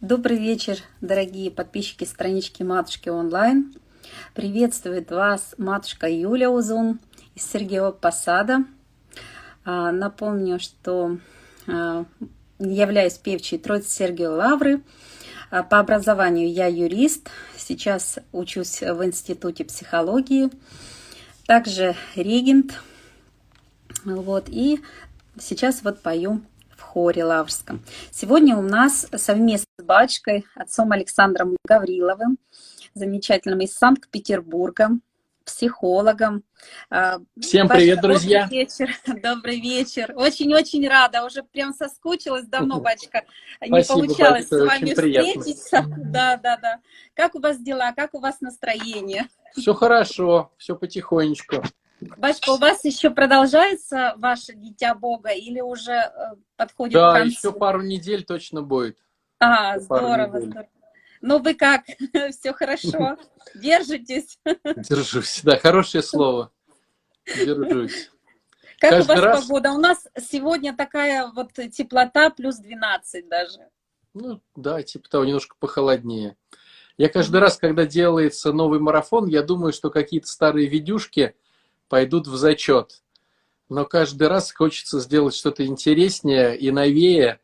Добрый вечер, дорогие подписчики странички Матушки онлайн. Приветствует вас матушка Юля Узун из Сергеева Посада. А, напомню, что а, являюсь певчей Троицы Сергиевой Лавры. А, по образованию я юрист. Сейчас учусь в Институте психологии. Также регент. Вот, и сейчас вот пою хоре Лаврском. Сегодня у нас совместно с батюшкой, отцом Александром Гавриловым, замечательным из Санкт-Петербурга, психологом. А, Всем Батюшка, привет, друзья! Добрый вечер, добрый вечер. Очень-очень рада, уже прям соскучилась давно, батюшка. Не Спасибо, получалось батюшка, с вами встретиться. Да, да, да. Как у вас дела, как у вас настроение? Все хорошо, все потихонечку. Батюшка, у вас еще продолжается ваше Дитя Бога или уже э, подходит да, к концу? еще пару недель точно будет. А, здорово, здорово. Ну вы как? Все хорошо? Держитесь? Держусь, да, хорошее слово. Держусь. Как Каждый у вас раз... погода? У нас сегодня такая вот теплота, плюс 12 даже. Ну да, типа того, немножко похолоднее. Я каждый раз, когда делается новый марафон, я думаю, что какие-то старые видюшки пойдут в зачет. Но каждый раз хочется сделать что-то интереснее и новее,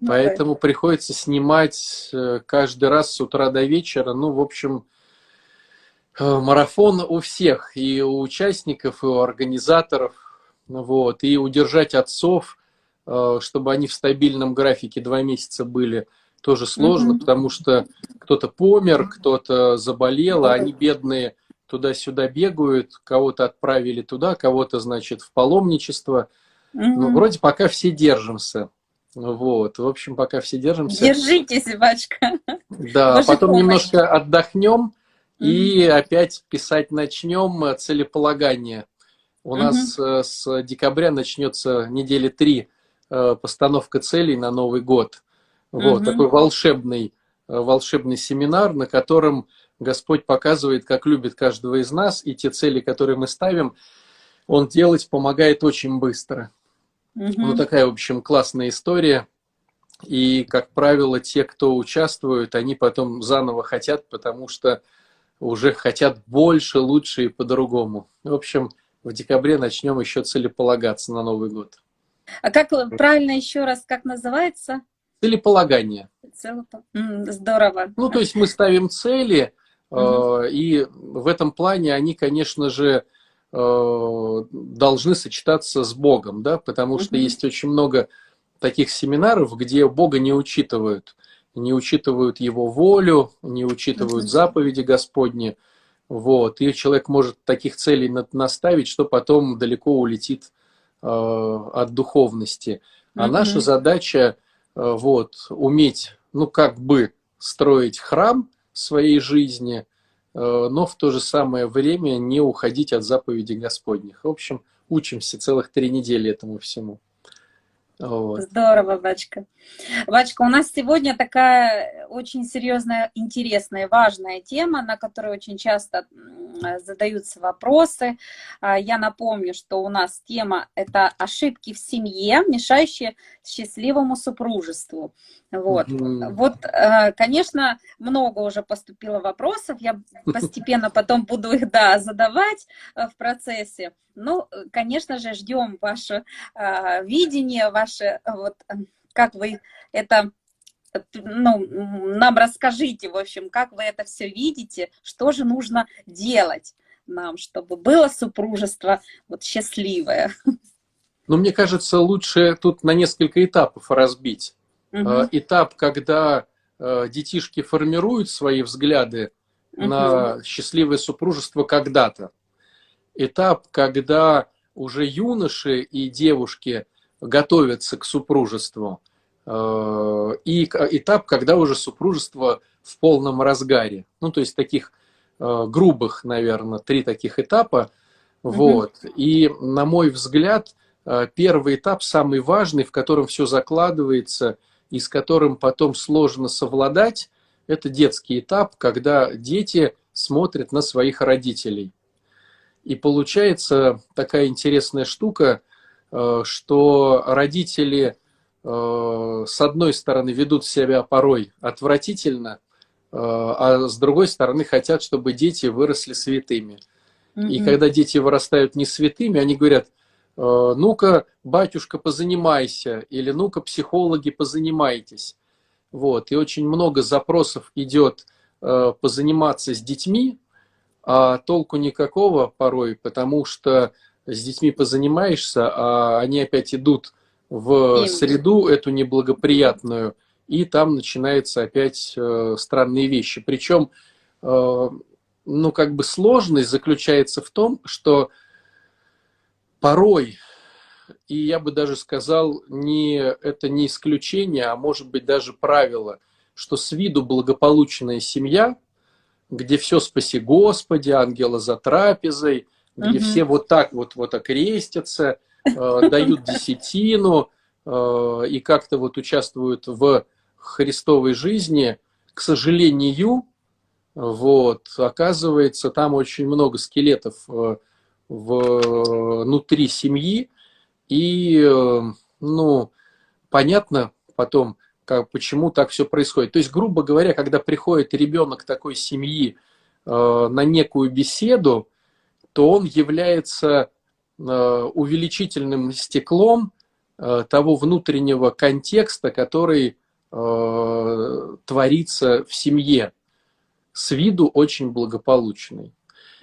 ну, поэтому да. приходится снимать э, каждый раз с утра до вечера. Ну, в общем, э, марафон у всех, и у участников, и у организаторов. Вот, и удержать отцов, э, чтобы они в стабильном графике два месяца были, тоже сложно, mm-hmm. потому что кто-то помер, кто-то заболел, а они бедные туда-сюда бегают, кого-то отправили туда, кого-то, значит, в паломничество. Угу. Ну, вроде пока все держимся. Вот, в общем, пока все держимся. Держитесь, бачка. Да, Боже потом помощь. немножко отдохнем и опять писать начнем целеполагание. У угу. нас э, с декабря начнется недели три э, постановка целей на Новый год. Вот, угу. такой волшебный, э, волшебный семинар, на котором Господь показывает, как любит каждого из нас, и те цели, которые мы ставим, Он делать помогает очень быстро. Угу. Ну, такая, в общем, классная история. И, как правило, те, кто участвуют, они потом заново хотят, потому что уже хотят больше, лучше и по-другому. В общем, в декабре начнем еще целеполагаться на Новый год. А как правильно еще раз, как называется? Целеполагание. Целопо... Здорово. Ну, то есть мы ставим цели, Угу. И в этом плане они, конечно же, э, должны сочетаться с Богом, да, потому что есть очень много таких семинаров, где Бога не учитывают, не учитывают Его волю, не учитывают заповеди Господни, вот, и человек может таких целей наставить, что потом далеко улетит э, от духовности. А наша задача, э, вот, уметь, ну, как бы строить храм, своей жизни, э, но в то же самое время не уходить от заповедей Господних. В общем, учимся целых три недели этому всему. Вот. Здорово, Бачка. Бачка, у нас сегодня такая очень серьезная, интересная, важная тема, на которую очень часто задаются вопросы. А, я напомню, что у нас тема – это ошибки в семье, мешающие счастливому супружеству. Вот. Mm-hmm. вот, э, конечно, много уже поступило вопросов, я постепенно потом буду их, да, задавать э, в процессе. Ну, конечно же, ждем ваше э, видение, ваше, вот, как вы это ну, нам расскажите, в общем, как вы это все видите, что же нужно делать нам, чтобы было супружество вот счастливое. Ну, мне кажется, лучше тут на несколько этапов разбить. Угу. Этап, когда э, детишки формируют свои взгляды угу. на счастливое супружество когда-то. Этап, когда уже юноши и девушки готовятся к супружеству. Э, и этап, когда уже супружество в полном разгаре. Ну, то есть таких э, грубых, наверное, три таких этапа. Вот. Mm-hmm. И, на мой взгляд, э, первый этап самый важный, в котором все закладывается и с которым потом сложно совладать, это детский этап, когда дети смотрят на своих родителей. И получается такая интересная штука, что родители э, с одной стороны, ведут себя порой отвратительно, э, а с другой стороны, хотят, чтобы дети выросли святыми. Mm-hmm. И когда дети вырастают не святыми, они говорят, э, ну-ка, батюшка, позанимайся, или ну-ка, психологи, позанимайтесь. Вот. И очень много запросов идет э, позаниматься с детьми, а толку никакого порой, потому что с детьми позанимаешься, а они опять идут в среду эту неблагоприятную, и там начинаются опять э, странные вещи. Причем, э, ну, как бы сложность заключается в том, что порой, и я бы даже сказал, не, это не исключение, а может быть даже правило, что с виду благополучная семья, где все спаси Господи, ангела за трапезой – где угу. все вот так вот, вот окрестятся, э, дают десятину э, и как-то вот участвуют в христовой жизни, к сожалению, вот, оказывается, там очень много скелетов э, внутри семьи, и, э, ну, понятно потом, как, почему так все происходит. То есть, грубо говоря, когда приходит ребенок такой семьи э, на некую беседу, то он является э, увеличительным стеклом э, того внутреннего контекста, который э, творится в семье. С виду очень благополучный.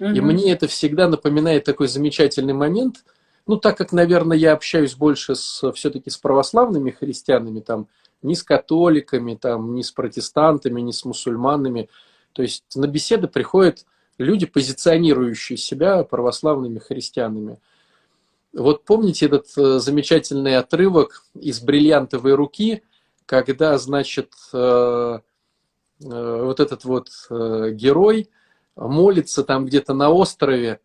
Угу. И мне это всегда напоминает такой замечательный момент. Ну, так как, наверное, я общаюсь больше с, все-таки с православными христианами, там, не с католиками, там, не с протестантами, не с мусульманами. То есть на беседы приходят люди, позиционирующие себя православными христианами. Вот помните этот э, замечательный отрывок из «Бриллиантовой руки», когда, значит, э, э, вот этот вот герой молится там где-то на острове,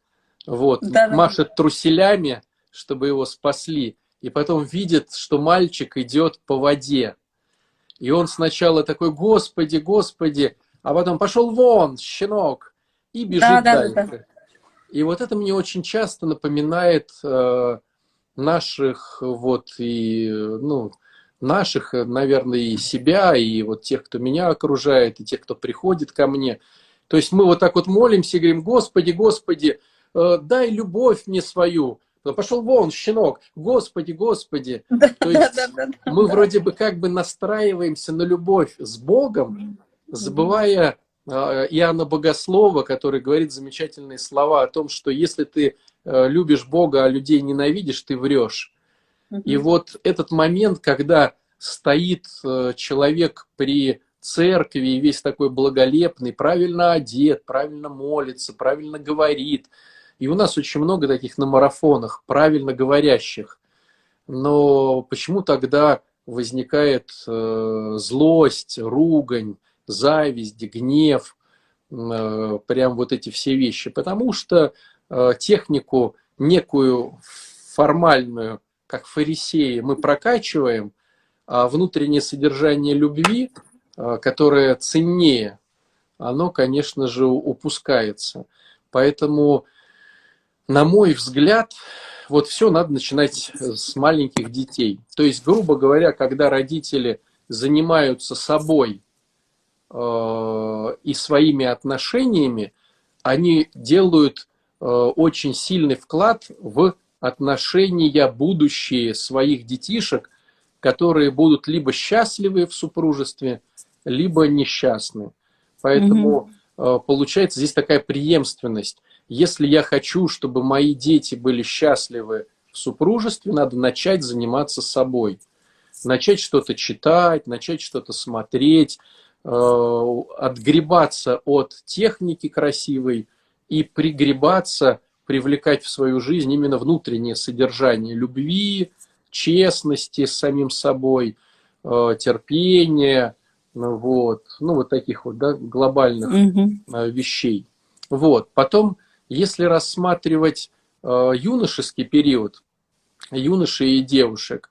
вот, да, машет да. труселями, чтобы его спасли, и потом видит, что мальчик идет по воде. И он сначала такой, Господи, Господи, а потом пошел вон, щенок, и бежит да, дальше. Да, да. И вот это мне очень часто напоминает э, наших вот и ну наших, наверное, и себя, и вот тех, кто меня окружает, и тех, кто приходит ко мне. То есть мы вот так вот молимся и говорим, Господи, Господи, э, дай любовь мне свою. Пошел вон, щенок, Господи, Господи. Да, То есть да, да, да, мы да. вроде бы как бы настраиваемся на любовь с Богом, забывая Иоанна Богослова, который говорит замечательные слова о том, что если ты э, любишь Бога, а людей ненавидишь, ты врешь. И вот этот момент, когда стоит э, человек при церкви, и весь такой благолепный, правильно одет, правильно молится, правильно говорит. И у нас очень много таких на марафонах, правильно говорящих. Но почему тогда возникает э, злость, ругань, зависть, гнев, э, прям вот эти все вещи. Потому что э, технику некую формальную, как фарисеи, мы прокачиваем, а внутреннее содержание любви, э, которое ценнее, оно, конечно же, упускается. Поэтому, на мой взгляд, вот все надо начинать с маленьких детей. То есть, грубо говоря, когда родители занимаются собой и своими отношениями они делают э, очень сильный вклад в отношения будущие своих детишек, которые будут либо счастливы в супружестве, либо несчастны. Поэтому угу. получается здесь такая преемственность. Если я хочу, чтобы мои дети были счастливы в супружестве, надо начать заниматься собой. Начать что-то читать, начать что-то смотреть, Э, отгребаться от техники красивой и пригребаться, привлекать в свою жизнь именно внутреннее содержание любви, честности с самим собой, э, терпения, ну вот, ну вот таких вот да, глобальных mm-hmm. вещей. Вот. Потом, если рассматривать юношеский период, юношей и девушек,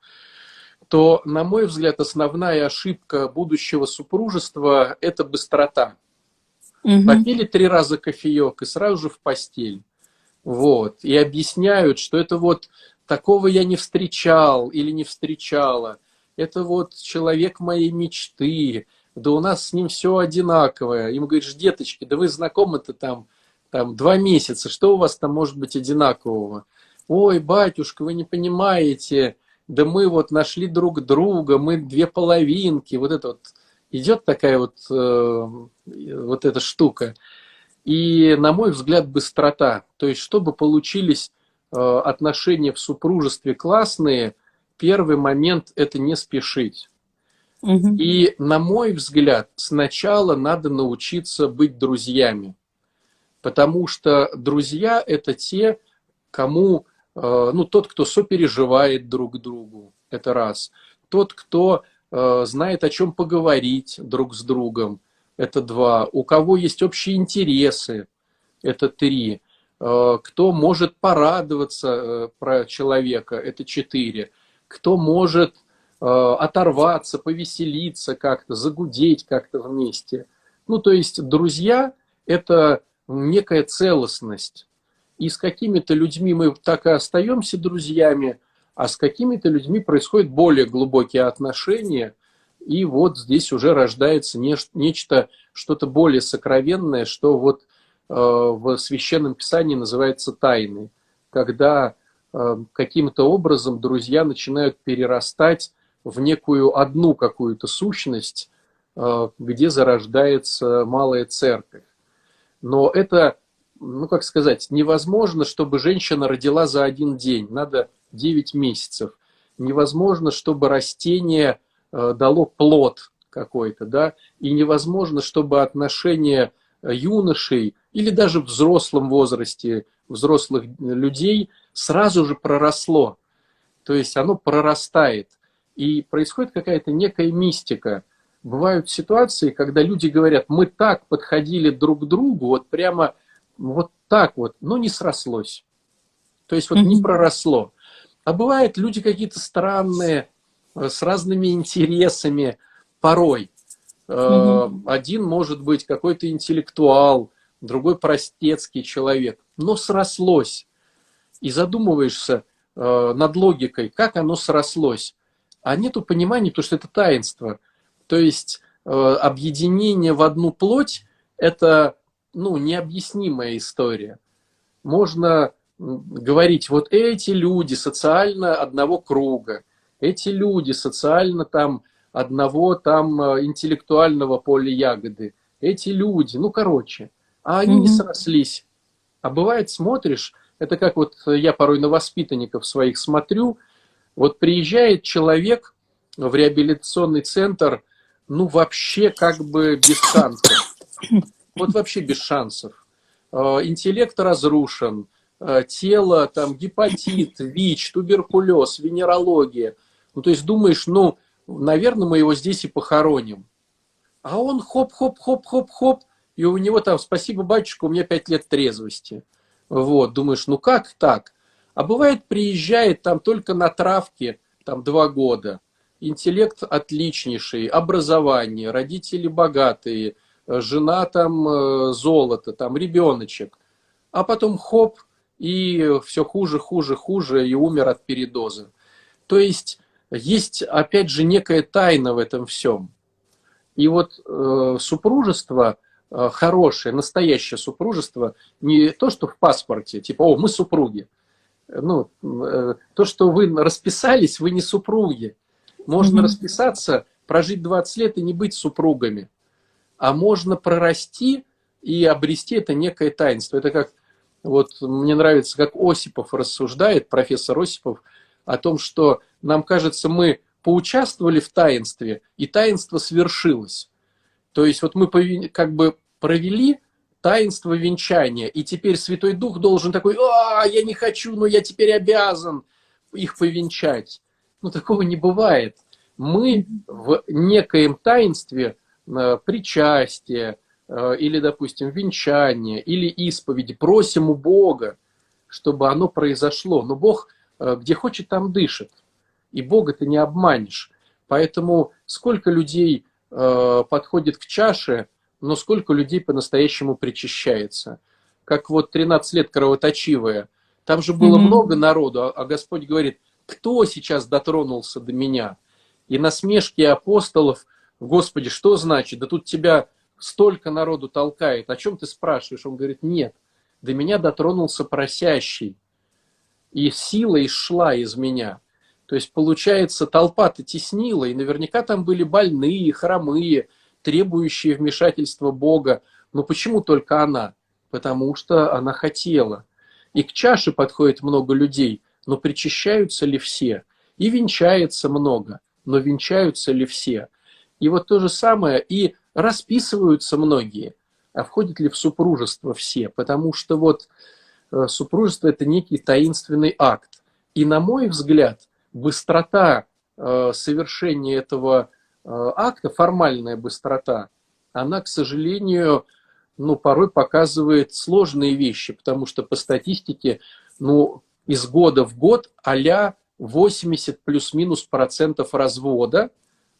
то, на мой взгляд, основная ошибка будущего супружества – это быстрота. Угу. Попили три раза кофеек и сразу же в постель. Вот. И объясняют, что это вот такого я не встречал или не встречала. это вот человек моей мечты, да у нас с ним все одинаковое. Ему говоришь, деточки, да вы знакомы-то там, там два месяца, что у вас там может быть одинакового? Ой, батюшка, вы не понимаете, да мы вот нашли друг друга, мы две половинки, вот это вот идет такая вот, э, вот эта штука. И, на мой взгляд, быстрота. То есть, чтобы получились э, отношения в супружестве классные, первый момент – это не спешить. Угу. И, на мой взгляд, сначала надо научиться быть друзьями. Потому что друзья – это те, кому, ну, тот, кто сопереживает друг другу, это раз. Тот, кто э, знает, о чем поговорить друг с другом – это два. У кого есть общие интересы, это три. Э, кто может порадоваться э, про человека, это четыре. Кто может э, оторваться, повеселиться как-то, загудеть как-то вместе. Ну, то есть друзья – это некая целостность. И с какими-то людьми мы так и остаемся друзьями, а с какими-то людьми происходят более глубокие отношения – и вот здесь уже рождается нечто, что-то более сокровенное, что вот э, в Священном Писании называется тайной, когда э, каким-то образом друзья начинают перерастать в некую одну какую-то сущность, э, где зарождается малая церковь. Но это, ну как сказать, невозможно, чтобы женщина родила за один день, надо 9 месяцев. Невозможно, чтобы растение Э, дало плод какой-то, да, и невозможно, чтобы отношения юношей или даже в взрослом возрасте взрослых людей сразу же проросло. То есть оно прорастает. И происходит какая-то некая мистика. Бывают ситуации, когда люди говорят, мы так подходили друг к другу, вот прямо вот так вот, но не срослось. То есть вот не проросло. А бывает люди какие-то странные, с разными интересами порой. Угу. Один может быть какой-то интеллектуал, другой простецкий человек, но срослось. И задумываешься э, над логикой, как оно срослось. А нету понимания, потому что это таинство. То есть э, объединение в одну плоть – это ну, необъяснимая история. Можно говорить, вот эти люди социально одного круга – эти люди социально там одного там э, интеллектуального поля ягоды, эти люди, ну короче, а они mm-hmm. не срослись. А бывает, смотришь, это как вот я порой на воспитанников своих смотрю, вот приезжает человек в реабилитационный центр, ну вообще как бы без шансов. Вот вообще без шансов. Э, интеллект разрушен, э, тело, там гепатит, ВИЧ, туберкулез, венерология – ну, то есть думаешь, ну, наверное, мы его здесь и похороним. А он хоп-хоп-хоп-хоп-хоп, и у него там, спасибо, батюшка, у меня пять лет трезвости. Вот, думаешь, ну как так? А бывает, приезжает там только на травке, там два года. Интеллект отличнейший, образование, родители богатые, жена там э, золото, там ребеночек. А потом хоп, и все хуже, хуже, хуже, и умер от передоза. То есть есть, опять же, некая тайна в этом всем. И вот э, супружество э, хорошее, настоящее супружество, не то, что в паспорте, типа, о, мы супруги. Ну, э, то, что вы расписались, вы не супруги. Можно mm-hmm. расписаться, прожить 20 лет и не быть супругами. А можно прорасти и обрести это некое таинство. Это как, вот мне нравится, как Осипов рассуждает, профессор Осипов, о том, что нам кажется, мы поучаствовали в таинстве, и таинство свершилось. То есть вот мы как бы провели таинство венчания, и теперь Святой Дух должен такой, а, я не хочу, но я теперь обязан их повенчать. Ну, такого не бывает. Мы в некоем таинстве э, причастия, э, или, допустим, венчания, или исповеди просим у Бога, чтобы оно произошло. Но Бог Э, где хочет, там дышит. И Бога ты не обманешь. Поэтому сколько людей подходит к чаше, но сколько людей по-настоящему причащается. Как вот 13 лет кровоточивая. Там же было mm-hmm. много народу, а, а Господь говорит, кто сейчас дотронулся до меня? И насмешки апостолов, Господи, что значит? Да тут тебя столько народу толкает. О чем ты спрашиваешь? Он говорит, нет, до меня дотронулся просящий. И сила исшла из меня. То есть, получается, толпа-то теснила, и наверняка там были больные, хромые, требующие вмешательства Бога. Но почему только она? Потому что она хотела. И к чаше подходит много людей, но причащаются ли все? И венчается много, но венчаются ли все? И вот то же самое, и расписываются многие, а входят ли в супружество все? Потому что вот э, супружество – это некий таинственный акт. И, на мой взгляд, быстрота э, совершения этого э, акта, формальная быстрота, она, к сожалению, ну, порой показывает сложные вещи, потому что по статистике, ну, из года в год а 80 плюс-минус процентов развода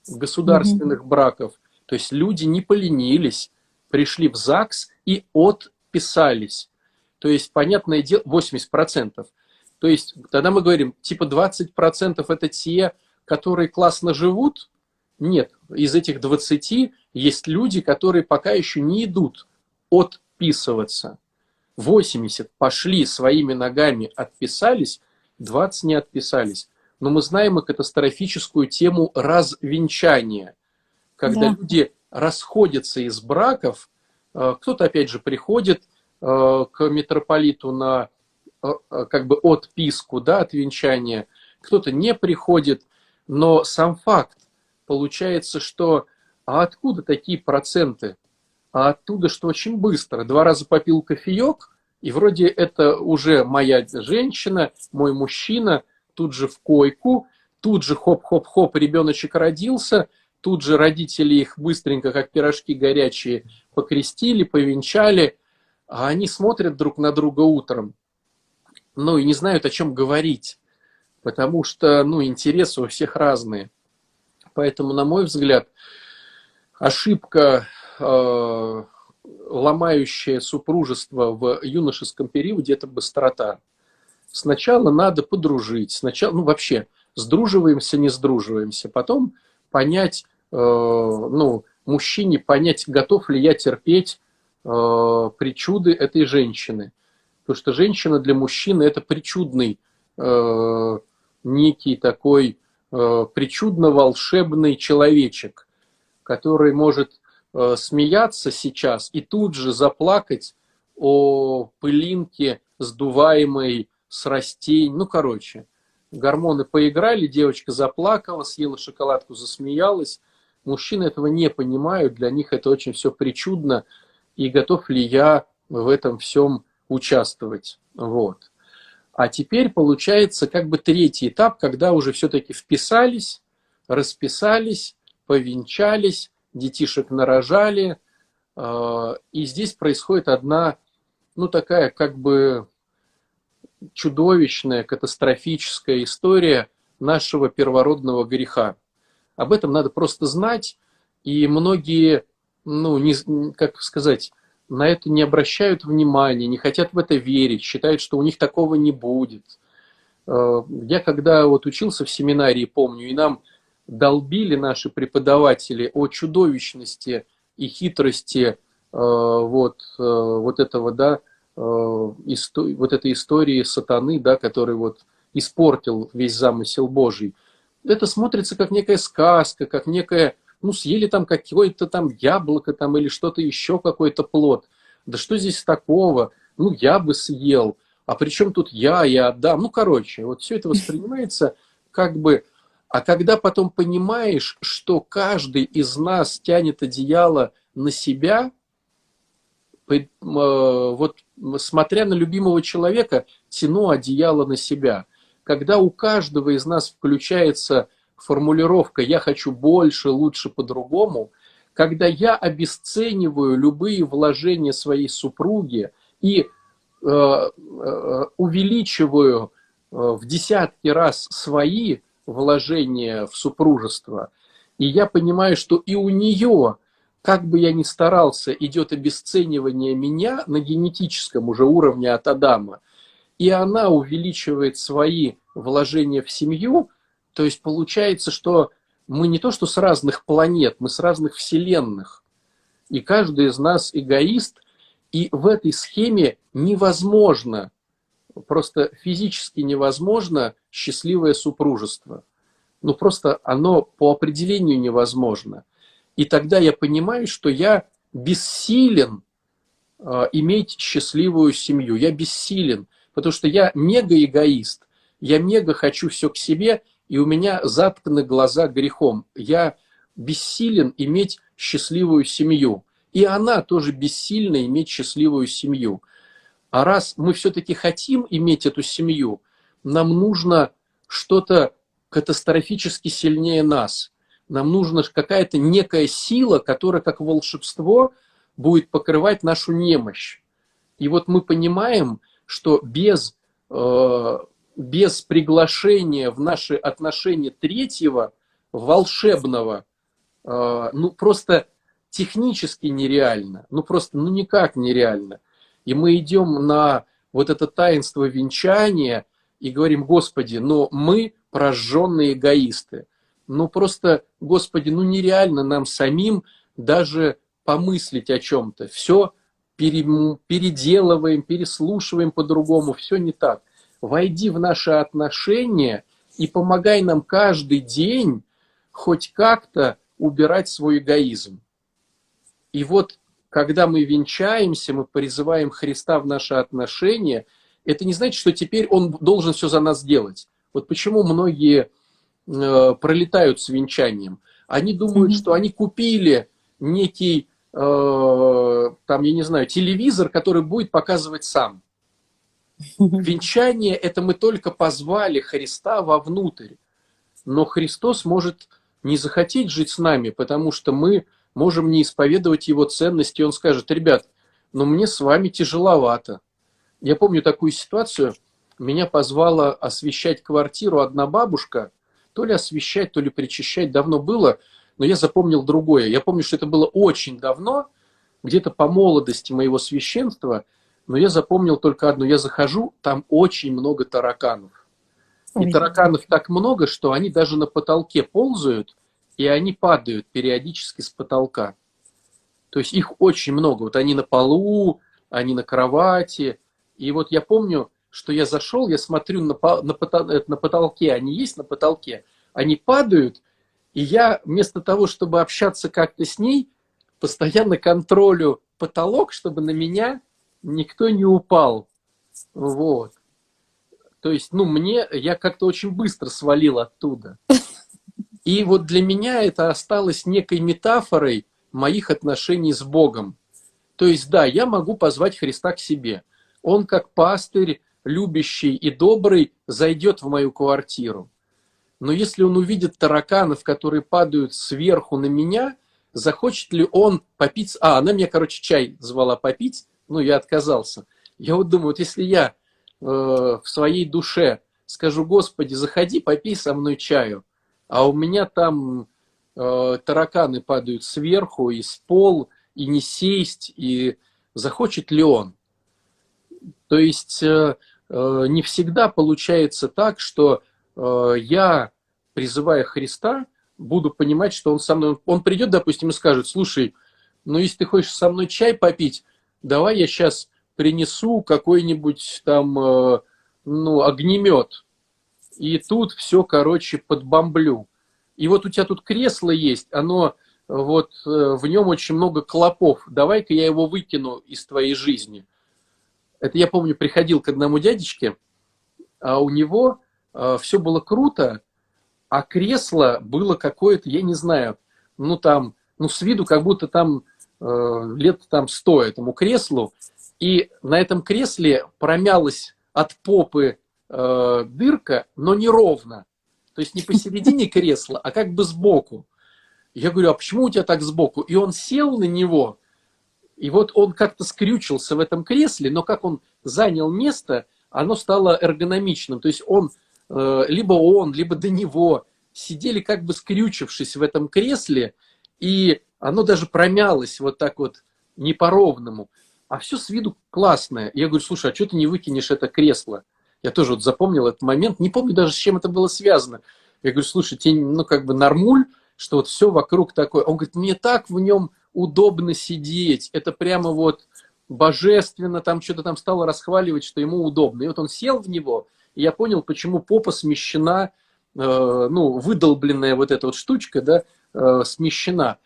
государственных mm-hmm. браков. То есть люди не поленились, пришли в ЗАГС и отписались. То есть, понятное дело, 80 процентов. То есть, тогда мы говорим, типа 20 процентов это те, которые классно живут. Нет, из этих 20 есть люди, которые пока еще не идут отписываться. 80 пошли своими ногами, отписались, 20 не отписались. Но мы знаем и катастрофическую тему развенчания, когда да. люди расходятся из браков, э, кто-то опять же приходит э, к митрополиту на э, как бы отписку, да, от венчания, кто-то не приходит, но сам факт получается, что а откуда такие проценты? а оттуда, что очень быстро. Два раза попил кофеек, и вроде это уже моя женщина, мой мужчина, тут же в койку, тут же хоп-хоп-хоп, ребеночек родился, тут же родители их быстренько, как пирожки горячие, покрестили, повенчали, а они смотрят друг на друга утром, ну и не знают, о чем говорить, потому что, ну, интересы у всех разные. Поэтому, на мой взгляд, ошибка э, ломающее супружество в юношеском периоде – это быстрота. Сначала надо подружить, сначала, ну вообще, сдруживаемся, не сдруживаемся, потом понять, э, ну, мужчине понять, готов ли я терпеть э, причуды этой женщины. Потому что женщина для мужчины – это причудный, э, некий такой э, причудно-волшебный человечек, который может Э, смеяться сейчас и тут же заплакать о пылинке, сдуваемой с растений. Ну, короче, гормоны поиграли, девочка заплакала, съела шоколадку, засмеялась. Мужчины этого не понимают, для них это очень все причудно, и готов ли я в этом всем участвовать. Вот. А теперь получается как бы третий этап, когда уже все-таки вписались, расписались, повенчались, детишек нарожали. А, и здесь происходит одна, ну такая как бы чудовищная, катастрофическая история нашего первородного греха. Об этом надо просто знать, и многие, ну, не, как сказать, на это не обращают внимания, не хотят в это верить, считают, что у них такого не будет. А, я когда вот учился в семинарии, помню, и нам долбили наши преподаватели о чудовищности и хитрости э, вот, э, вот этого, да, э, исто, вот этой истории сатаны, да, который вот испортил весь замысел Божий. Это смотрится как некая сказка, как некая, ну, съели там какое-то там яблоко там или что-то еще, какой-то плод. Да что здесь такого? Ну, я бы съел. А при чем тут я, я отдам? Ну, короче, вот все это воспринимается как бы а когда потом понимаешь, что каждый из нас тянет одеяло на себя, э, вот смотря на любимого человека, тяну одеяло на себя. Когда у каждого из нас включается формулировка «я хочу больше, лучше, по-другому», когда я обесцениваю любые вложения своей супруги и э, э, увеличиваю э, в десятки раз свои, вложение в супружество. И я понимаю, что и у нее, как бы я ни старался, идет обесценивание меня на генетическом уже уровне от Адама. И она увеличивает свои вложения в семью. То есть получается, что мы не то что с разных планет, мы с разных вселенных. И каждый из нас эгоист, и в этой схеме невозможно, просто физически невозможно счастливое супружество. Ну просто оно по определению невозможно. И тогда я понимаю, что я бессилен э, иметь счастливую семью. Я бессилен, потому что я мега эгоист. Я мега хочу все к себе, и у меня затканы глаза грехом. Я бессилен иметь счастливую семью. И она тоже бессильна иметь счастливую семью. А раз мы все-таки хотим иметь эту семью, нам нужно что-то катастрофически сильнее нас. Нам нужна какая-то некая сила, которая как волшебство будет покрывать нашу немощь. И вот мы понимаем, что без э, без приглашения в наши отношения третьего, волшебного, э, ну просто технически нереально, ну просто ну никак нереально. И мы идем на вот это таинство венчания и говорим, Господи, но мы прожженные эгоисты. Ну просто, Господи, ну нереально нам самим даже помыслить о чем-то. Все переделываем, переслушиваем по-другому, все не так войди в наши отношения и помогай нам каждый день хоть как-то убирать свой эгоизм. И вот, когда мы венчаемся, мы призываем Христа в наши отношения, это не значит, что теперь Он должен все за нас делать. Вот почему многие пролетают с венчанием. Они думают, mm-hmm. что они купили некий, э, там, я не знаю, телевизор, который будет показывать сам. Венчание – это мы только позвали Христа вовнутрь. Но Христос может не захотеть жить с нами, потому что мы можем не исповедовать Его ценности. Он скажет, ребят, но мне с вами тяжеловато. Я помню такую ситуацию. Меня позвала освещать квартиру одна бабушка. То ли освещать, то ли причащать. Давно было, но я запомнил другое. Я помню, что это было очень давно, где-то по молодости моего священства – но я запомнил только одно. Я захожу, там очень много тараканов. И тараканов так много, что они даже на потолке ползают, и они падают периодически с потолка. То есть их очень много. Вот они на полу, они на кровати. И вот я помню, что я зашел, я смотрю на, на, на потолке, они есть на потолке, они падают, и я вместо того, чтобы общаться как-то с ней, постоянно контролю потолок, чтобы на меня никто не упал. Вот. То есть, ну, мне, я как-то очень быстро свалил оттуда. И вот для меня это осталось некой метафорой моих отношений с Богом. То есть, да, я могу позвать Христа к себе. Он, как пастырь, любящий и добрый, зайдет в мою квартиру. Но если он увидит тараканов, которые падают сверху на меня, захочет ли он попить... А, она меня, короче, чай звала попить, ну, я отказался. Я вот думаю, вот если я э, в своей душе скажу, Господи, заходи, попей со мной чаю, а у меня там э, тараканы падают сверху, и с пол, и не сесть, и захочет ли он? То есть э, не всегда получается так, что э, я, призывая Христа, буду понимать, что он со мной, он придет, допустим, и скажет, слушай, ну если ты хочешь со мной чай попить, давай я сейчас принесу какой-нибудь там, э, ну, огнемет. И тут все, короче, подбомблю. И вот у тебя тут кресло есть, оно вот э, в нем очень много клопов. Давай-ка я его выкину из твоей жизни. Это я помню, приходил к одному дядечке, а у него э, все было круто, а кресло было какое-то, я не знаю, ну там, ну с виду как будто там Э, лет там сто этому креслу, и на этом кресле промялась от попы э, дырка, но не ровно. То есть не посередине кресла, а как бы сбоку. Я говорю, а почему у тебя так сбоку? И он сел на него, и вот он как-то скрючился в этом кресле, но как он занял место, оно стало эргономичным. То есть он, э, либо он, либо до него сидели как бы скрючившись в этом кресле, и оно даже промялось вот так вот не по-ровному. А все с виду классное. Я говорю, слушай, а что ты не выкинешь это кресло? Я тоже вот запомнил этот момент. Не помню даже, с чем это было связано. Я говорю, слушай, тебе, ну, как бы нормуль, что вот все вокруг такое. Он говорит, мне так в нем удобно сидеть, это прямо вот божественно, там что-то там стало расхваливать, что ему удобно. И вот он сел в него, и я понял, почему попа смещена, э, ну, выдолбленная вот эта вот штучка, да, э, смещена.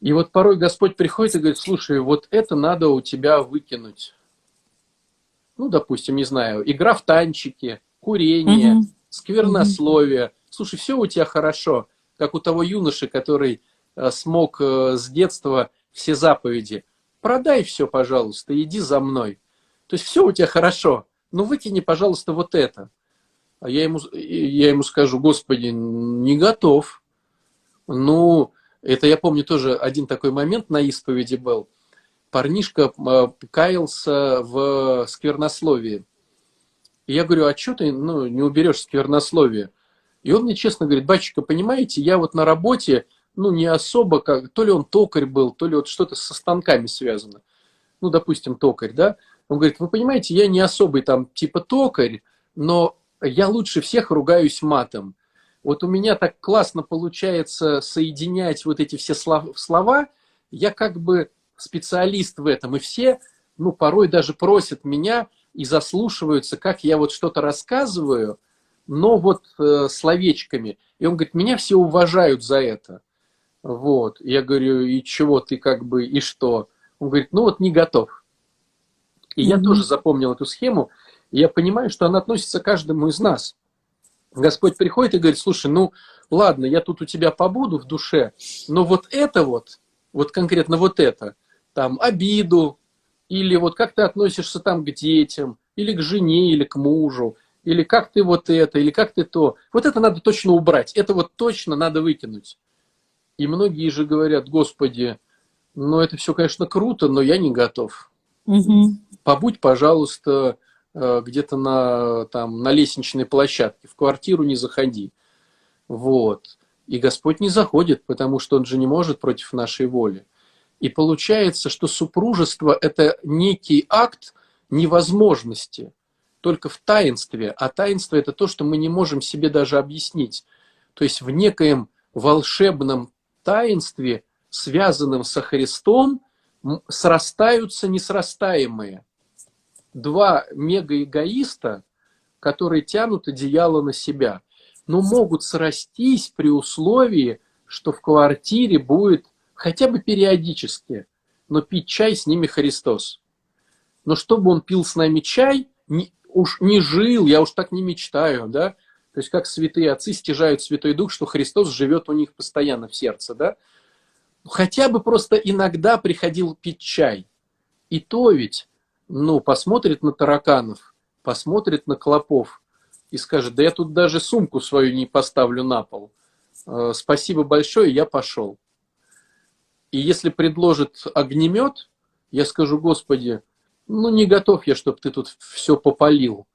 И вот порой Господь приходит и говорит, слушай, вот это надо у тебя выкинуть. Ну, допустим, не знаю, игра в танчики, курение, угу. сквернословие. Слушай, все у тебя хорошо, как у того юноши, который смог э, с детства все заповеди. Продай все, пожалуйста, иди за мной. То есть все у тебя хорошо, но выкини, пожалуйста, вот это. А я ему, я ему скажу, Господи, не готов. Ну, это я помню тоже один такой момент на исповеди был. Парнишка э, каялся в сквернословии. И я говорю, а что ты ну, не уберешь сквернословие? И он мне честно говорит, батюшка, понимаете, я вот на работе, ну, не особо, как, то ли он токарь был, то ли вот что-то со станками связано. Ну, допустим, токарь, да? Он говорит, вы понимаете, я не особый там типа токарь, но я лучше всех ругаюсь матом. Вот у меня так классно получается соединять вот эти все слова. Я как бы специалист в этом. И все, ну, порой даже просят меня и заслушиваются, как я вот что-то рассказываю, но вот э, словечками. И он говорит, меня все уважают за это. Вот. Я говорю, и чего ты как бы, и что? Он говорит, ну вот не готов. И mm-hmm. я тоже запомнил эту схему. И я понимаю, что она относится к каждому из нас. Господь приходит и говорит, слушай, ну ладно, я тут у тебя побуду в душе, но вот это вот, вот конкретно вот это, там обиду, или вот как ты относишься там к детям, или к жене, или к мужу, или как ты вот это, или как ты то. Вот это надо точно убрать, это вот точно надо выкинуть. И многие же говорят, Господи, ну это все, конечно, круто, но я не готов. Угу. Побудь, пожалуйста, Э, где-то на, там, на лестничной площадке, в квартиру не заходи. Вот. И Господь не заходит, потому что Он же не может против нашей воли. И получается, что супружество – это некий акт невозможности, только в таинстве. А таинство – это то, что мы не можем себе даже объяснить. То есть в некоем волшебном таинстве, связанном со Христом, срастаются несрастаемые два мегаэгоиста, которые тянут одеяло на себя, но могут срастись при условии, что в квартире будет хотя бы периодически, но пить чай с ними Христос. Но чтобы он пил с нами чай, не, уж не жил, я уж так не мечтаю, да, то есть как святые отцы стяжают Святой Дух, что Христос живет у них постоянно в сердце, да, хотя бы просто иногда приходил пить чай. И то ведь ну, посмотрит на тараканов, посмотрит на клопов и скажет, да я тут даже сумку свою не поставлю на пол. Э, спасибо большое, я пошел. И если предложит огнемет, я скажу, Господи, ну не готов я, чтобы ты тут все попалил.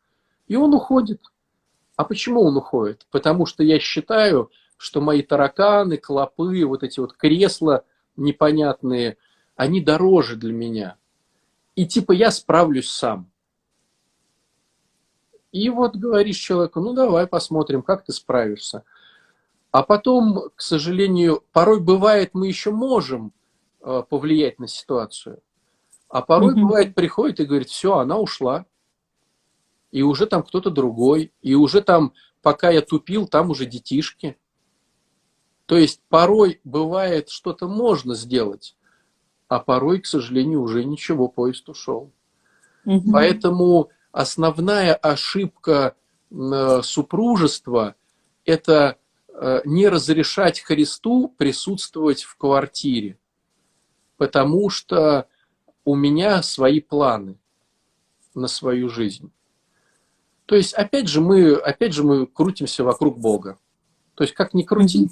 И он уходит. А почему он уходит? Потому что я считаю, что мои тараканы, клопы, вот эти вот кресла непонятные, они дороже для меня и типа я справлюсь сам. И вот говоришь человеку, ну давай посмотрим, как ты справишься. А потом, к сожалению, порой бывает, мы еще можем э, повлиять на ситуацию. А порой mm-hmm. бывает, приходит и говорит, все, она ушла. И уже там кто-то другой. И уже там, пока я тупил, там уже детишки. То есть порой бывает, что-то можно сделать, а порой, к сожалению, уже ничего, поезд ушел. Угу. Поэтому основная ошибка э, супружества – это э, не разрешать Христу присутствовать в квартире, потому что у меня свои планы на свою жизнь. То есть, опять же, мы, опять же, мы крутимся вокруг Бога. То есть, как ни крути,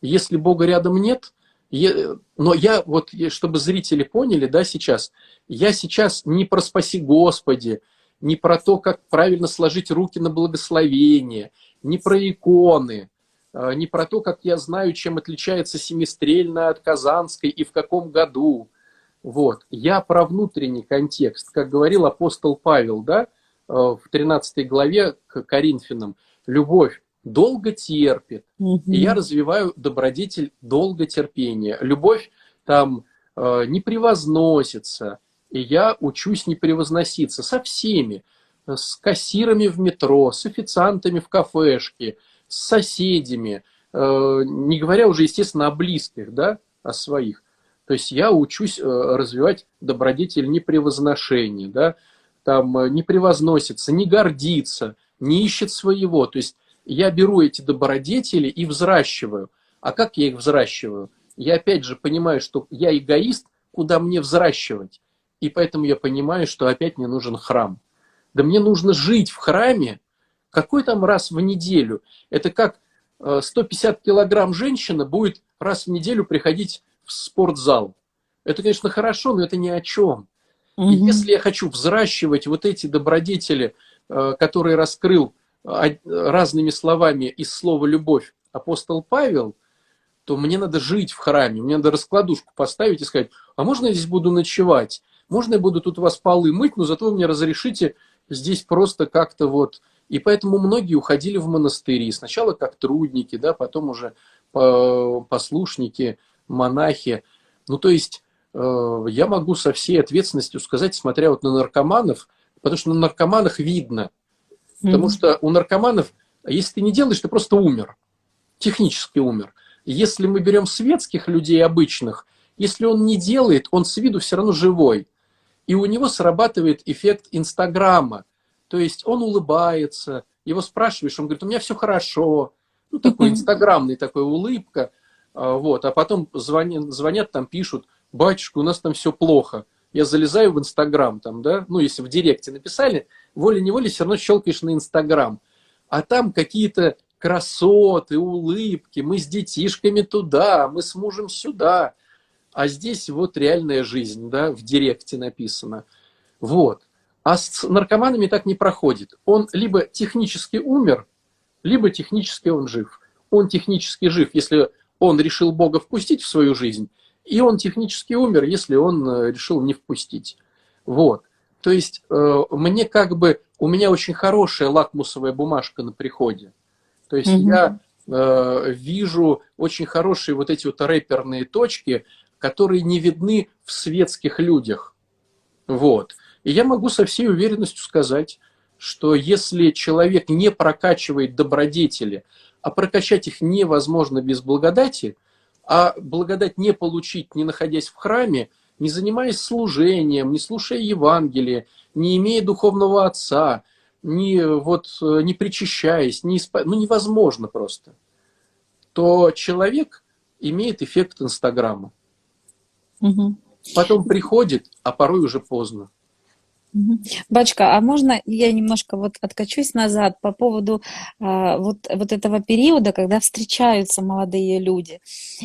если Бога рядом нет – но я вот, чтобы зрители поняли, да, сейчас, я сейчас не про спаси Господи, не про то, как правильно сложить руки на благословение, не про иконы, а, не про то, как я знаю, чем отличается семистрельная от казанской и в каком году. Вот. Я про внутренний контекст, как говорил апостол Павел, да, в 13 главе к Коринфянам. Любовь долго терпит. И я развиваю добродетель долготерпения. Любовь там э, не превозносится. И я учусь не превозноситься со всеми. С кассирами в метро, с официантами в кафешке, с соседями. Э, не говоря уже, естественно, о близких, да, о своих. То есть я учусь э, развивать добродетель непревозношения, да, там э, не превозносится, не гордится, не ищет своего. То есть я беру эти добродетели и взращиваю. А как я их взращиваю? Я опять же понимаю, что я эгоист, куда мне взращивать. И поэтому я понимаю, что опять мне нужен храм. Да мне нужно жить в храме, какой там раз в неделю. Это как 150 э, килограмм женщина будет раз в неделю приходить в спортзал. Это, конечно, хорошо, но это ни о чем. Угу. И если я хочу взращивать вот эти добродетели, э, которые раскрыл э, разными словами из слова «любовь» апостол Павел, то мне надо жить в храме, мне надо раскладушку поставить и сказать, а можно я здесь буду ночевать? Можно я буду тут у вас полы мыть, но зато вы мне разрешите здесь просто как-то вот... И поэтому многие уходили в монастыри. Сначала как трудники, да, потом уже послушники, монахи. Ну, то есть э, я могу со всей ответственностью сказать, смотря вот на наркоманов, потому что на наркоманах видно. Потому mm-hmm. что у наркоманов, если ты не делаешь, ты просто умер. Технически умер. Если мы берем светских людей обычных, если он не делает, он с виду все равно живой. И у него срабатывает эффект Инстаграма. То есть он улыбается, его спрашиваешь, он говорит, у меня все хорошо. Ну, такой инстаграмный, такой улыбка. А, вот, а потом звонят, звонят, там пишут, батюшка, у нас там все плохо. Я залезаю в Инстаграм, там, да, ну, если в Директе написали, волей-неволей все равно щелкаешь на Инстаграм. А там какие-то красоты, улыбки, мы с детишками туда, мы с мужем сюда. А здесь вот реальная жизнь, да, в Директе написано. Вот. А с наркоманами так не проходит. Он либо технически умер, либо технически он жив. Он технически жив, если он решил Бога впустить в свою жизнь, и он технически умер, если он э, решил не впустить. Вот. То есть э, мне как бы, у меня очень хорошая лакмусовая бумажка на приходе. То есть mm-hmm. я э, вижу очень хорошие вот эти вот рэперные точки, которые не видны в светских людях. Вот. И я могу со всей уверенностью сказать, что если человек не прокачивает добродетели, а прокачать их невозможно без благодати, а благодать не получить, не находясь в храме, не занимаясь служением, не слушая Евангелие, не имея духовного отца, не, вот, не причащаясь, не исп... ну невозможно просто, то человек имеет эффект Инстаграма. Угу. Потом приходит, а порой уже поздно. Бачка, а можно я немножко вот откачусь назад по поводу а, вот, вот этого периода, когда встречаются молодые люди.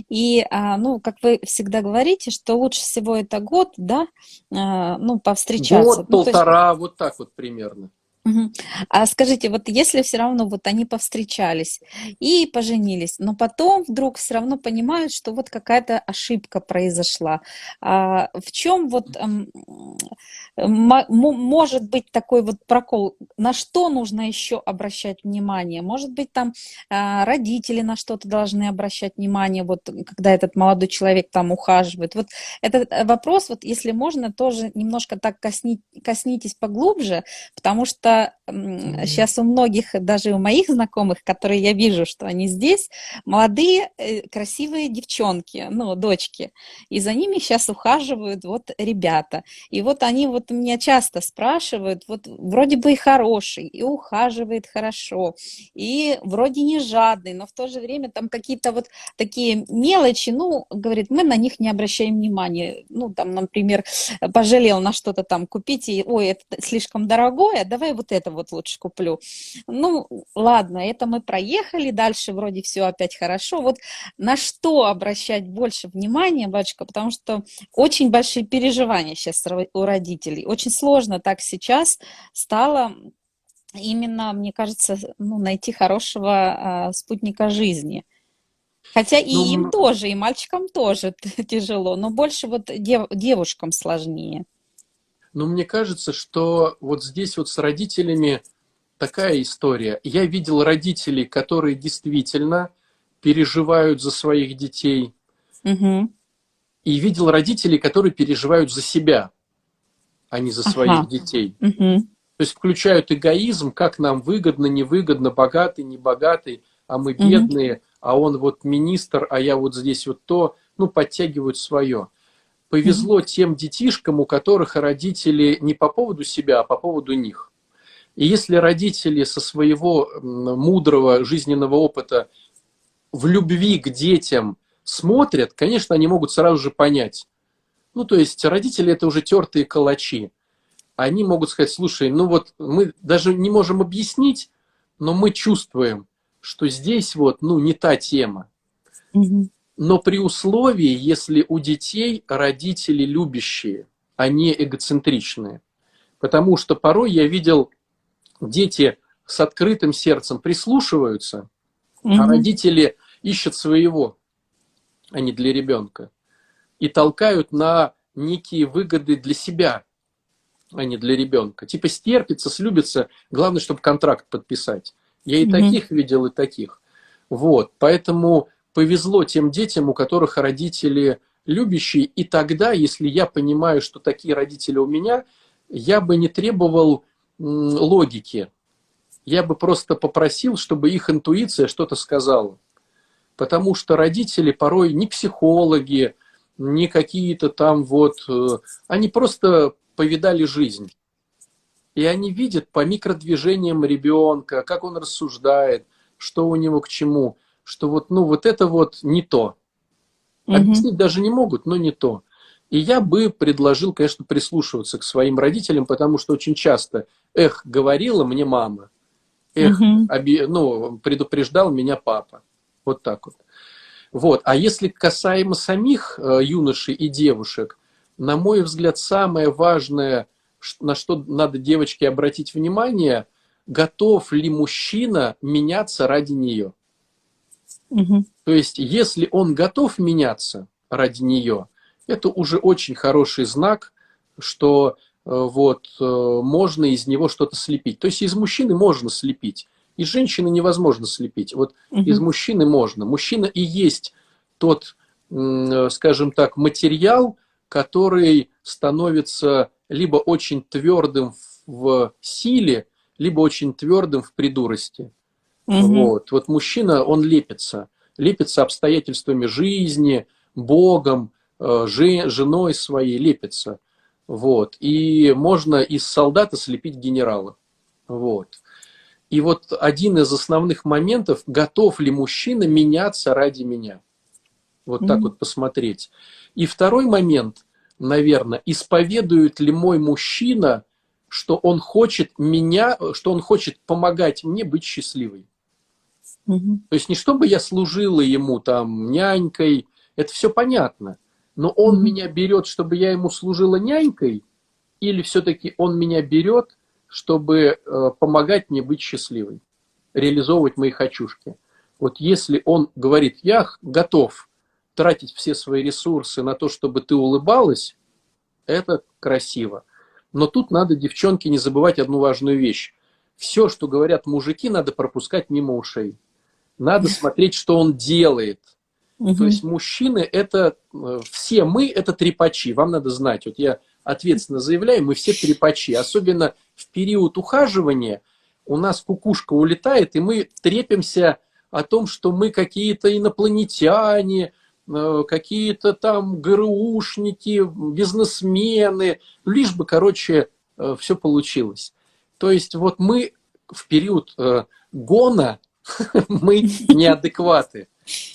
И, а, ну, как вы всегда говорите, что лучше всего это год, да, а, ну, повстречаться. Год, ну, полтора, есть... вот так вот примерно. Угу. А скажите, вот если все равно вот они повстречались и поженились, но потом вдруг все равно понимают, что вот какая-то ошибка произошла, а в чем вот может быть такой вот прокол, на что нужно еще обращать внимание? Может быть там а, родители на что-то должны обращать внимание, вот когда этот молодой человек там ухаживает. Вот этот э, вопрос, вот если можно, тоже немножко так косни, коснитесь поглубже, потому что что сейчас у многих, даже у моих знакомых, которые я вижу, что они здесь, молодые э, красивые девчонки, ну, дочки, и за ними сейчас ухаживают вот ребята. И вот они вот меня часто спрашивают, вот вроде бы и хороший, и ухаживает хорошо, и вроде не жадный, но в то же время там какие-то вот такие мелочи, ну, говорит, мы на них не обращаем внимания. Ну, там, например, пожалел на что-то там купить, и, ой, это слишком дорогое, давай вот это вот лучше куплю. Ну, ладно, это мы проехали, дальше вроде все опять хорошо. Вот на что обращать больше внимания, батюшка, потому что очень большие переживания сейчас у родителей. Очень сложно так сейчас стало именно, мне кажется, ну, найти хорошего а, спутника жизни. Хотя и ну, им тоже, и мальчикам тоже тяжело, но больше вот дев, девушкам сложнее. Но мне кажется, что вот здесь вот с родителями такая история. Я видел родителей, которые действительно переживают за своих детей. Угу. И видел родителей, которые переживают за себя, а не за своих ага. детей. Угу. То есть включают эгоизм, как нам выгодно, невыгодно, богатый, небогатый, а мы бедные, угу. а он вот министр, а я вот здесь вот то, ну, подтягивают свое. Повезло угу. тем детишкам, у которых родители не по поводу себя, а по поводу них. И если родители со своего мудрого жизненного опыта в любви к детям смотрят, конечно, они могут сразу же понять. Ну, то есть родители это уже тертые калачи. Они могут сказать, слушай, ну вот мы даже не можем объяснить, но мы чувствуем, что здесь вот, ну, не та тема. Но при условии, если у детей родители любящие, а не эгоцентричные. Потому что порой я видел, дети с открытым сердцем прислушиваются, угу. а родители ищут своего, а не для ребенка. И толкают на некие выгоды для себя, а не для ребенка. Типа стерпится, слюбится, главное, чтобы контракт подписать. Я и mm таких видел, и таких. Вот, поэтому повезло тем детям, у которых родители любящие, и тогда, если я понимаю, что такие родители у меня, я бы не требовал логики. Я бы просто попросил, чтобы их интуиция что-то сказала потому что родители порой не психологи, не какие-то там вот, э, они просто повидали жизнь. И они видят по микродвижениям ребенка, как он рассуждает, что у него к чему, что вот, ну, вот это вот не то. Объяснить угу. даже не могут, но не то. И я бы предложил, конечно, прислушиваться к своим родителям, потому что очень часто, эх, говорила мне мама, эх, угу. оби, ну, предупреждал меня папа. Вот так вот. Вот. А если касаемо самих э, юношей и девушек, на мой взгляд, самое важное, на что надо девочке обратить внимание, готов ли мужчина меняться ради нее. Угу. То есть, если он готов меняться ради нее, это уже очень хороший знак, что э, вот э, можно из него что-то слепить. То есть из мужчины можно слепить. Из женщины невозможно слепить. Вот угу. из мужчины можно. Мужчина и есть тот, скажем так, материал, который становится либо очень твердым в силе, либо очень твердым в придурости. Угу. Вот. вот мужчина, он лепится. Лепится обстоятельствами жизни, Богом, э, женой своей лепится. Вот. И можно из солдата слепить генерала. Вот. И вот один из основных моментов, готов ли мужчина меняться ради меня. Вот mm-hmm. так вот посмотреть. И второй момент, наверное, исповедует ли мой мужчина, что он хочет меня, что он хочет помогать мне быть счастливой. Mm-hmm. То есть не чтобы я служила ему там нянькой, это все понятно. Но он mm-hmm. меня берет, чтобы я ему служила нянькой, или все-таки он меня берет, чтобы э, помогать мне быть счастливой, реализовывать мои хочушки. Вот если он говорит, я готов тратить все свои ресурсы на то, чтобы ты улыбалась, это красиво. Но тут надо, девчонки, не забывать одну важную вещь. Все, что говорят мужики, надо пропускать мимо ушей. Надо смотреть, что он делает. Угу. То есть мужчины это, э, все мы это трепачи. Вам надо знать. Вот я ответственно заявляю, мы все трепачи. Особенно в период ухаживания у нас кукушка улетает, и мы трепимся о том, что мы какие-то инопланетяне, э, какие-то там ГРУшники, бизнесмены, лишь бы, короче, э, все получилось. То есть вот мы в период гона, мы неадекваты.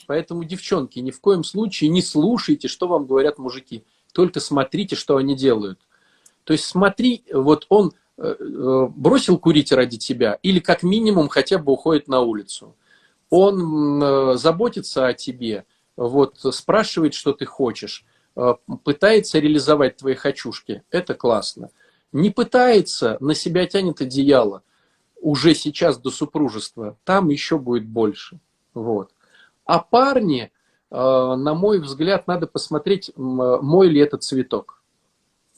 Поэтому, девчонки, ни в коем случае не слушайте, что вам говорят мужики. Только смотрите, что они делают. То есть смотри, вот он Э, э, бросил курить ради тебя или как минимум хотя бы уходит на улицу. Он э, заботится о тебе, вот, спрашивает, что ты хочешь, пытается реализовать твои хочушки. Это классно. Не пытается, на себя тянет одеяло. Уже сейчас до супружества. Там еще будет больше. Вот. А парни, на мой взгляд, надо посмотреть, мой ли это цветок.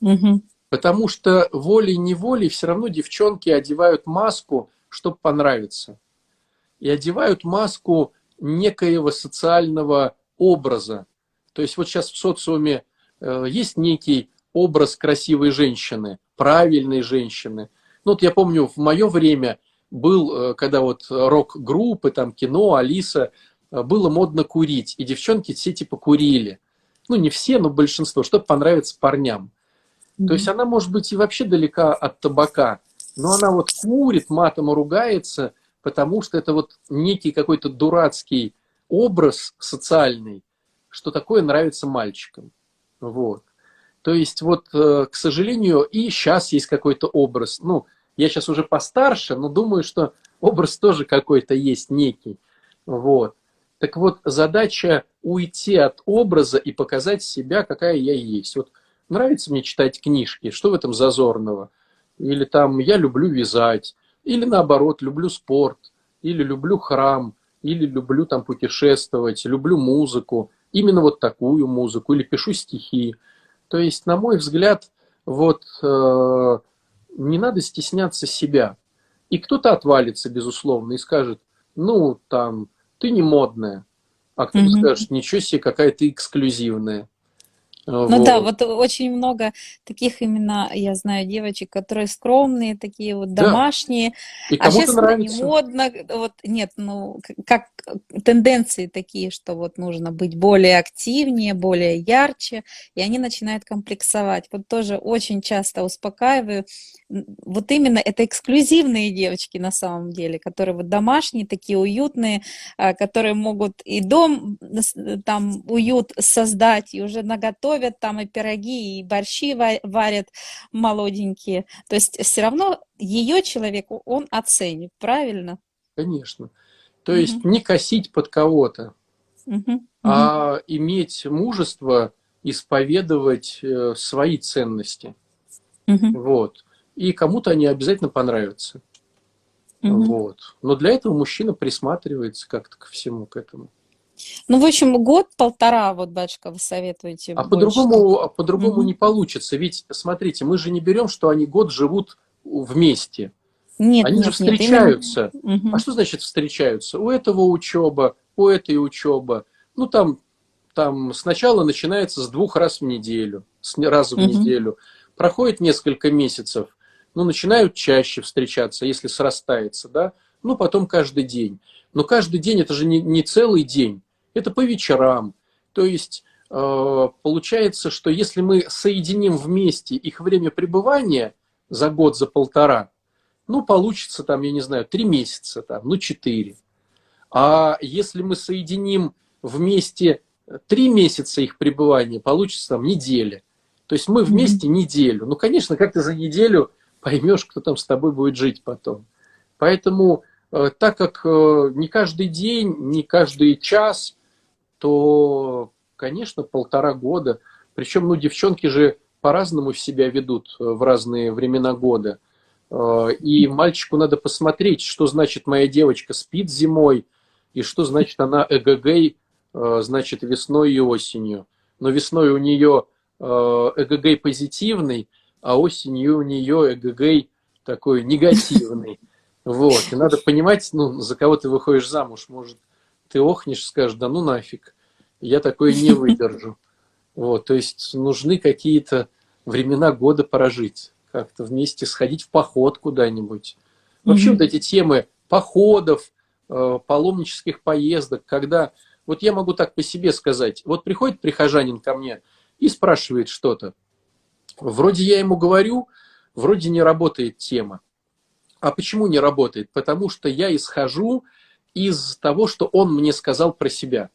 Угу. Потому что волей-неволей все равно девчонки одевают маску чтобы понравиться. И одевают маску некоего социального образа. То есть вот сейчас в социуме э, есть некий образ красивой женщины, правильной женщины. Ну вот я помню, в мое время был, э, когда вот рок-группы, там кино, Алиса, э, было модно курить, и девчонки все типа курили. Ну не все, но большинство, чтобы понравиться парням. Mm-hmm. То есть она может быть и вообще далека от табака, но она вот курит, матом ругается, потому что это вот некий какой-то дурацкий образ социальный, что такое нравится мальчикам. Вот. То есть вот, э, к сожалению, и сейчас есть какой-то образ. Ну, я сейчас уже постарше, но думаю, что образ тоже какой-то есть некий. Вот. Так вот, задача уйти от образа и показать себя, какая я есть. Вот нравится мне читать книжки, что в этом зазорного? Или там я люблю вязать, или наоборот, люблю спорт, или люблю храм, или люблю там путешествовать, люблю музыку, именно вот такую музыку, или пишу стихи. То есть, на мой взгляд, вот э, не надо стесняться себя. И кто-то отвалится, безусловно, и скажет, ну, там, ты не модная. А кто-то mm-hmm. скажет, ничего себе, какая ты эксклюзивная. Ну вот. да, вот очень много таких именно, я знаю, девочек, которые скромные, такие вот домашние. Да. И а сейчас нравится. не модно. Вот нет, ну как тенденции такие, что вот нужно быть более активнее, более ярче, и они начинают комплексовать. Вот тоже очень часто успокаиваю. Вот именно это эксклюзивные девочки на самом деле, которые вот домашние, такие уютные, а, которые могут и дом там уют создать, и уже наготовить готовят там и пироги, и борщи варят молоденькие. То есть все равно ее человеку он оценит, правильно? Конечно. То угу. есть не косить под кого-то, угу. а иметь мужество исповедовать э, свои ценности. Угу. Вот. И кому-то они обязательно понравятся. Угу. Вот. Но для этого мужчина присматривается как-то ко всему к этому. Ну, в общем, год-полтора, вот, батюшка, вы советуете. А по-другому, а по-другому угу. не получится. Ведь, смотрите, мы же не берем, что они год живут вместе. Нет, они нет, же встречаются. Нет, именно... А что значит встречаются? У этого учеба, у этой учеба. Ну, там, там сначала начинается с двух раз в неделю, раз в угу. неделю. Проходит несколько месяцев, ну, начинают чаще встречаться, если срастается, да, ну, потом каждый день. Но каждый день это же не, не целый день это по вечерам. То есть э, получается, что если мы соединим вместе их время пребывания за год, за полтора, ну, получится там, я не знаю, три месяца, там, ну, четыре. А если мы соединим вместе три месяца их пребывания, получится там неделя. То есть мы вместе mm-hmm. неделю. Ну, конечно, как ты за неделю поймешь, кто там с тобой будет жить потом. Поэтому, э, так как э, не каждый день, не каждый час то, конечно, полтора года. Причем, ну, девчонки же по-разному себя ведут э, в разные времена года. Э, и мальчику надо посмотреть, что значит моя девочка спит зимой, и что значит она эгэгэй, э, значит, весной и осенью. Но весной у нее эгэгэй позитивный, а осенью у нее эгэгэй такой негативный. Вот. И надо понимать, ну, за кого ты выходишь замуж. Может, ты охнешь, скажешь, да ну нафиг, я такое не выдержу. Вот, то есть нужны какие-то времена года прожить, как-то вместе сходить в поход куда-нибудь. Вообще mm-hmm. вот эти темы походов, э, паломнических поездок, когда, вот я могу так по себе сказать, вот приходит прихожанин ко мне и спрашивает что-то. Вроде я ему говорю, вроде не работает тема. А почему не работает? Потому что я исхожу из того, что он мне сказал про себя.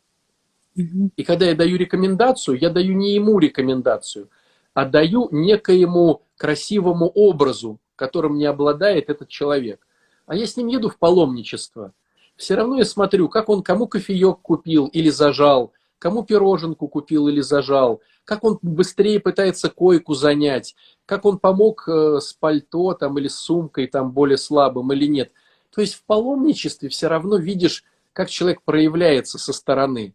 И когда я даю рекомендацию, я даю не ему рекомендацию, а даю некоему красивому образу, которым не обладает этот человек. А я с ним еду в паломничество. Все равно я смотрю, как он кому кофеек купил или зажал, кому пироженку купил или зажал, как он быстрее пытается койку занять, как он помог э, с пальто там, или с сумкой там, более слабым или нет – то есть в паломничестве все равно видишь, как человек проявляется со стороны.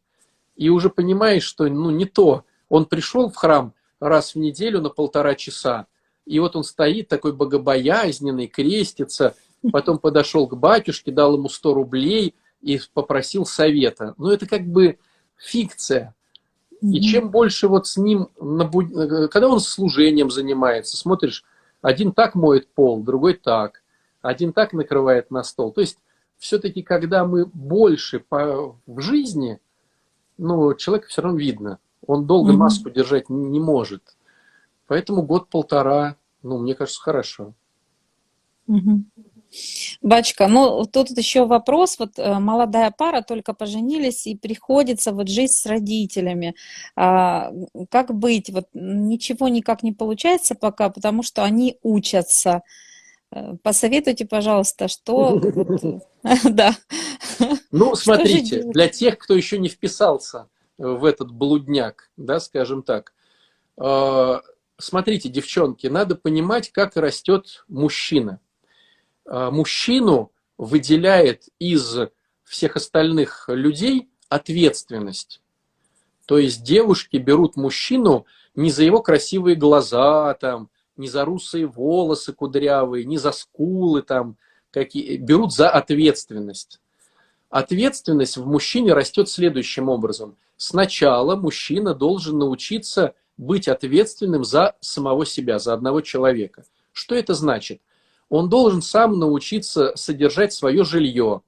И уже понимаешь, что ну, не то. Он пришел в храм раз в неделю на полтора часа, и вот он стоит такой богобоязненный, крестится, потом подошел к батюшке, дал ему 100 рублей и попросил совета. Но это как бы фикция. И чем больше вот с ним, когда он служением занимается, смотришь, один так моет пол, другой так, один так накрывает на стол. То есть все-таки, когда мы больше по, в жизни, ну, человека все равно видно. Он долго mm-hmm. маску держать не, не может. Поэтому год-полтора, ну, мне кажется, хорошо. Mm-hmm. Бачка, ну тут еще вопрос, вот э, молодая пара только поженились и приходится вот жить с родителями. А, как быть? Вот ничего никак не получается пока, потому что они учатся. Э, посоветуйте, пожалуйста, что... Да. Ну, смотрите, для тех, кто еще не вписался в этот блудняк, да, скажем так, э, смотрите, девчонки, надо понимать, как растет мужчина. Э, мужчину выделяет из всех остальных людей ответственность. То есть девушки берут мужчину не за его красивые глаза, там, не за русые волосы кудрявые, не за скулы там, какие, берут за ответственность. Ответственность в мужчине растет следующим образом. Сначала мужчина должен научиться быть ответственным за самого себя, за одного человека. Что это значит? Он должен сам научиться содержать свое жилье.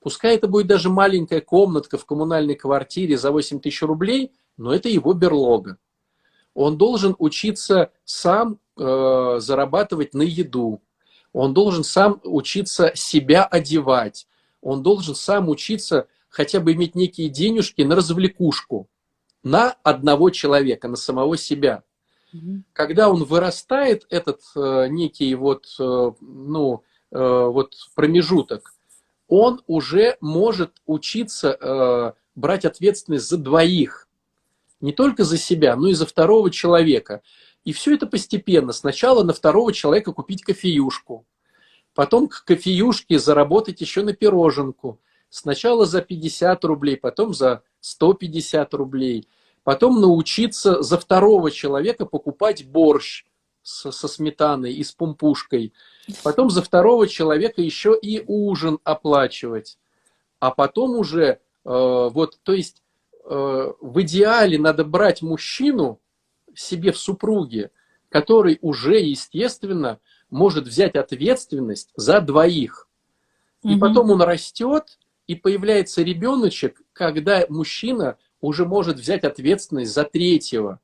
Пускай это будет даже маленькая комнатка в коммунальной квартире за 8 тысяч рублей, но это его берлога. Он должен учиться сам э, зарабатывать на еду. Он должен сам учиться себя одевать. Он должен сам учиться хотя бы иметь некие денежки на развлекушку. На одного человека, на самого себя. Угу. Когда он вырастает, этот э, некий вот, э, ну, э, вот промежуток, он уже может учиться э, брать ответственность за двоих. Не только за себя, но и за второго человека. И все это постепенно. Сначала на второго человека купить кофеюшку, потом к кофеюшке заработать еще на пироженку. Сначала за 50 рублей, потом за 150 рублей. Потом научиться за второго человека покупать борщ со, со сметаной и с пумпушкой. Потом за второго человека еще и ужин оплачивать. А потом уже, э, вот, то есть э, в идеале надо брать мужчину, себе в супруге, который уже, естественно, может взять ответственность за двоих. И угу. потом он растет, и появляется ребеночек, когда мужчина уже может взять ответственность за третьего,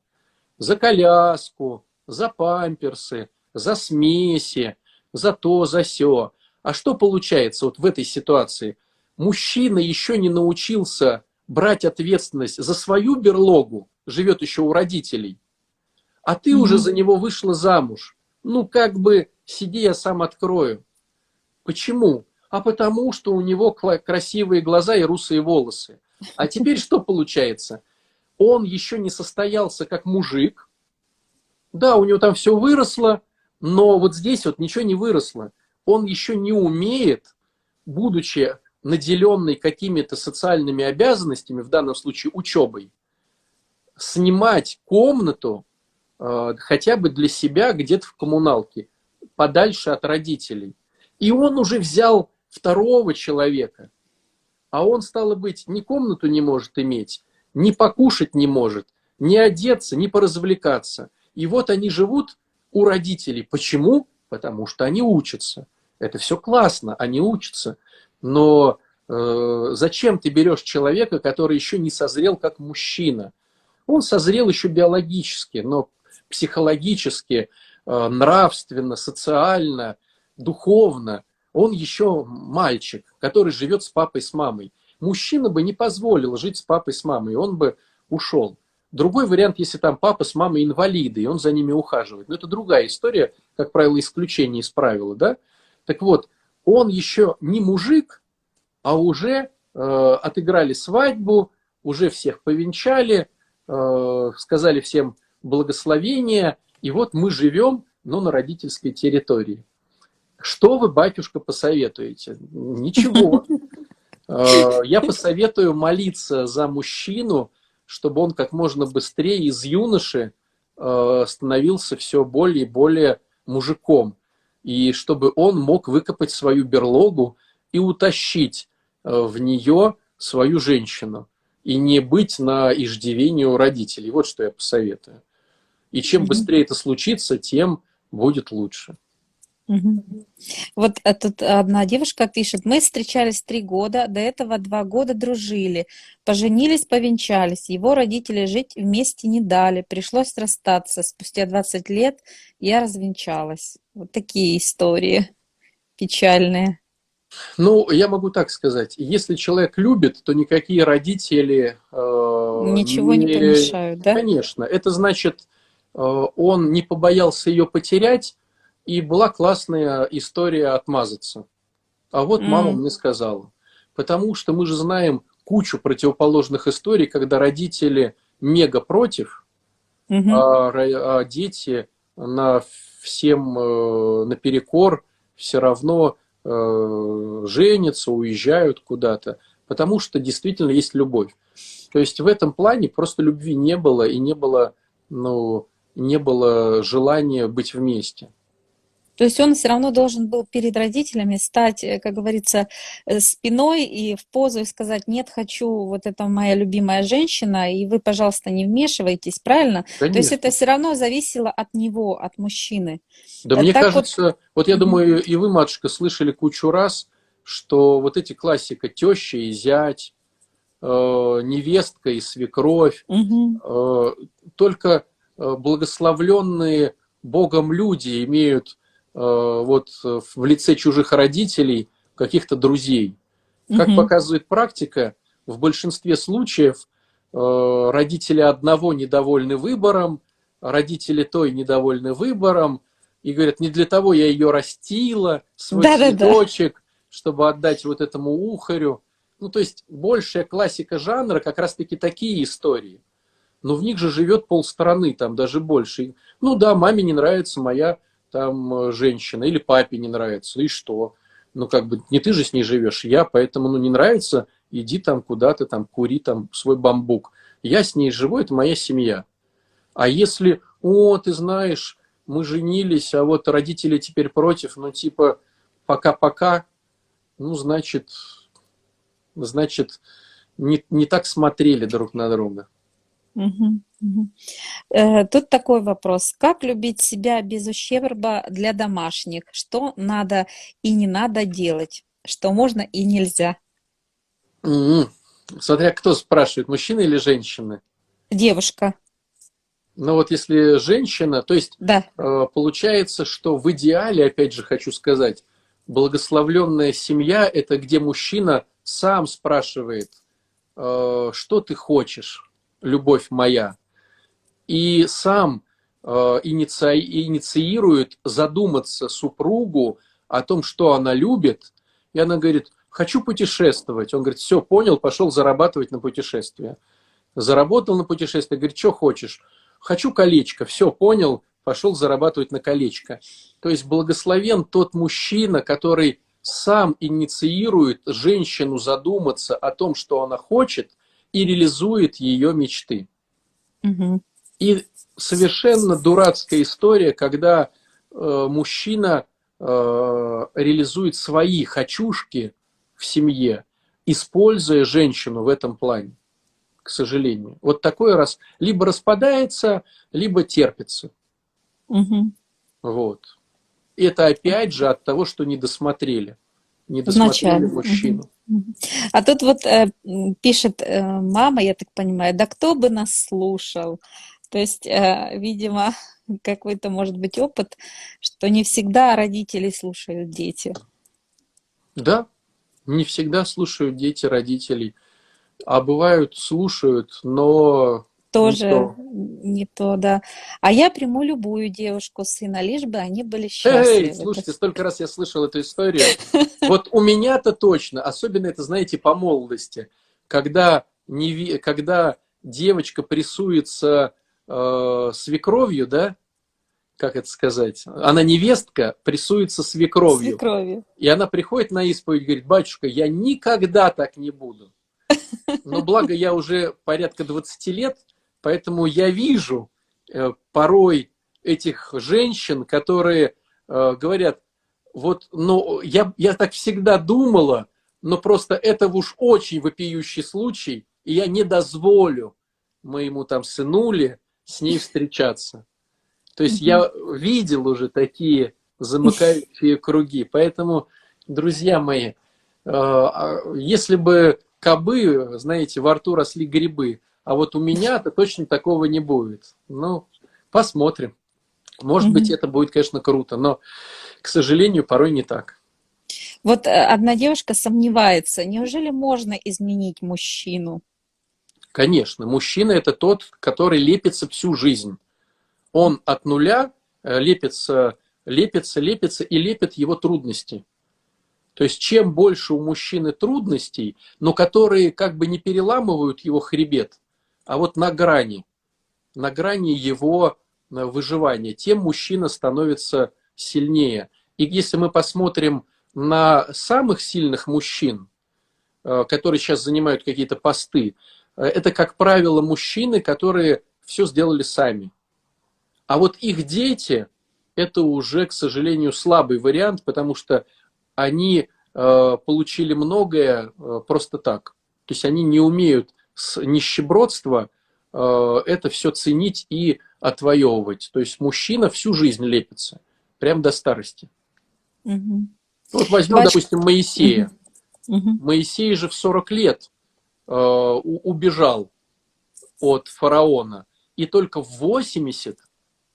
за коляску, за памперсы, за смеси, за то, за все. А что получается вот в этой ситуации? Мужчина еще не научился брать ответственность за свою берлогу, живет еще у родителей, а ты mm-hmm. уже за него вышла замуж. Ну, как бы, сиди, я сам открою. Почему? А потому, что у него красивые глаза и русые волосы. А теперь что получается? Он еще не состоялся как мужик. Да, у него там все выросло, но вот здесь вот ничего не выросло. Он еще не умеет, будучи наделенный какими-то социальными обязанностями, в данном случае учебой, снимать комнату хотя бы для себя где-то в коммуналке, подальше от родителей. И он уже взял второго человека, а он, стало быть, ни комнату не может иметь, ни покушать не может, ни одеться, ни поразвлекаться. И вот они живут у родителей. Почему? Потому что они учатся. Это все классно, они учатся. Но э, зачем ты берешь человека, который еще не созрел как мужчина? Он созрел еще биологически, но психологически, э, нравственно, социально, духовно, он еще мальчик, который живет с папой, с мамой. Мужчина бы не позволил жить с папой, с мамой, он бы ушел. Другой вариант, если там папа с мамой инвалиды, и он за ними ухаживает. Но это другая история, как правило, исключение из правила. Да? Так вот, он еще не мужик, а уже э, отыграли свадьбу, уже всех повенчали, э, сказали всем благословение, и вот мы живем, но на родительской территории. Что вы, батюшка, посоветуете? Ничего. Э, я посоветую молиться за мужчину, чтобы он как можно быстрее из юноши э, становился все более и более мужиком. и чтобы он мог выкопать свою берлогу и утащить э, в нее свою женщину и не быть на иждивении у родителей. Вот что я посоветую. И чем быстрее это случится, тем будет лучше. Вот тут одна девушка пишет, мы встречались три года, до этого два года дружили, поженились, повенчались, его родители жить вместе не дали, пришлось расстаться, спустя 20 лет я развенчалась. Вот такие истории печальные. Ну, я могу так сказать, если человек любит, то никакие родители... Э, Ничего не, не помешают, да? Конечно, это значит, он не побоялся ее потерять, и была классная история отмазаться. А вот мама mm. мне сказала. Потому что мы же знаем кучу противоположных историй, когда родители мега против, mm-hmm. а, а дети на всем э, наперекор все равно э, женятся, уезжают куда-то, потому что действительно есть любовь. То есть в этом плане просто любви не было и не было, ну, не было желания быть вместе. То есть он все равно должен был перед родителями стать, э, как говорится, э, спиной и в позу и сказать, нет, хочу, вот это моя любимая женщина, и вы, пожалуйста, не вмешивайтесь, правильно? Конечно. То есть это все равно зависело от него, от мужчины. Да, так мне так кажется, вот, вот я думаю, и вы, матушка, слышали кучу раз, что вот эти классика теща и зять, э, невестка и свекровь, угу. э, только э, благословленные Богом люди имеют Э, вот э, в лице чужих родителей каких-то друзей. Как угу. показывает практика, в большинстве случаев э, родители одного недовольны выбором, родители той недовольны выбором, и говорят, не для того я ее растила, свой да, цветочек, да, да. чтобы отдать вот этому ухарю. Ну, то есть большая классика жанра как раз-таки такие истории. Но в них же живет полстраны, там даже больше. Ну да, маме не нравится моя там э, женщина, или папе не нравится, и что? Ну, как бы, не ты же с ней живешь, я, поэтому, ну, не нравится, иди там куда-то, там, кури там свой бамбук. Я с ней живу, это моя семья. А если, о, ты знаешь, мы женились, а вот родители теперь против, ну, типа, пока-пока, ну, значит, значит, не, не так смотрели друг на друга. Угу, угу. Тут такой вопрос. Как любить себя без ущерба для домашних? Что надо и не надо делать? Что можно и нельзя? Угу. Смотря кто спрашивает, мужчина или женщина? Девушка. Ну вот если женщина, то есть да. Э, получается, что в идеале, опять же хочу сказать, благословленная семья – это где мужчина сам спрашивает, э, что ты хочешь, любовь моя, и сам э, иници... инициирует задуматься супругу о том, что она любит, и она говорит, хочу путешествовать. Он говорит, все, понял, пошел зарабатывать на путешествие. Заработал на путешествие, говорит, что хочешь? Хочу колечко, все, понял, пошел зарабатывать на колечко. То есть благословен тот мужчина, который сам инициирует женщину задуматься о том, что она хочет – и реализует ее мечты. Угу. И совершенно дурацкая история, когда э, мужчина э, реализует свои хочушки в семье, используя женщину в этом плане, к сожалению. Вот такой раз либо распадается, либо терпится. Угу. Вот. Это опять же от того, что не досмотрели. Не досмотрели Вначале. мужчину. А тут вот э, пишет э, мама, я так понимаю, да кто бы нас слушал? То есть, э, видимо, какой-то может быть опыт, что не всегда родители слушают дети. Да, не всегда слушают дети родителей, а бывают слушают, но тоже не то. не то, да. А я приму любую девушку, сына, лишь бы они были счастливы. Эй, слушайте, столько раз я слышал эту историю. Вот у меня-то точно, особенно это, знаете, по молодости, когда, не, когда девочка прессуется э, свекровью, да, как это сказать, она невестка, прессуется свекровью. Свекровью. И она приходит на исповедь и говорит, батюшка, я никогда так не буду. Но благо я уже порядка 20 лет Поэтому я вижу э, порой этих женщин, которые э, говорят, вот, ну, я, я так всегда думала, но просто это уж очень вопиющий случай, и я не дозволю моему там сынуле с ней встречаться. То есть я видел уже такие замыкающие круги. Поэтому, друзья мои, э, а, если бы кобы, знаете, во рту росли грибы, а вот у меня-то точно такого не будет. Ну, посмотрим. Может быть, это будет, конечно, круто, но, к сожалению, порой не так. Вот э, одна девушка сомневается, неужели можно изменить мужчину? Конечно, мужчина это тот, который лепится всю жизнь. Он от нуля э, лепится, лепится, лепится и лепит его трудности. То есть чем больше у мужчины трудностей, но которые как бы не переламывают его хребет, а вот на грани, на грани его э, выживания, тем мужчина становится сильнее. И если мы посмотрим на самых сильных мужчин, э, которые сейчас занимают какие-то посты, Э, это, как правило, мужчины, которые все сделали сами. А вот их дети – это уже, к сожалению, слабый вариант, потому что они получили многое просто так. То есть они не умеют с нищебродства э, это все ценить и отвоевывать. То есть мужчина всю жизнь лепится, прям до старости. Угу. Вот возьмем, Бач... допустим, Моисея. Угу. Моисей же в 40 лет Э, убежал от фараона. И только в 80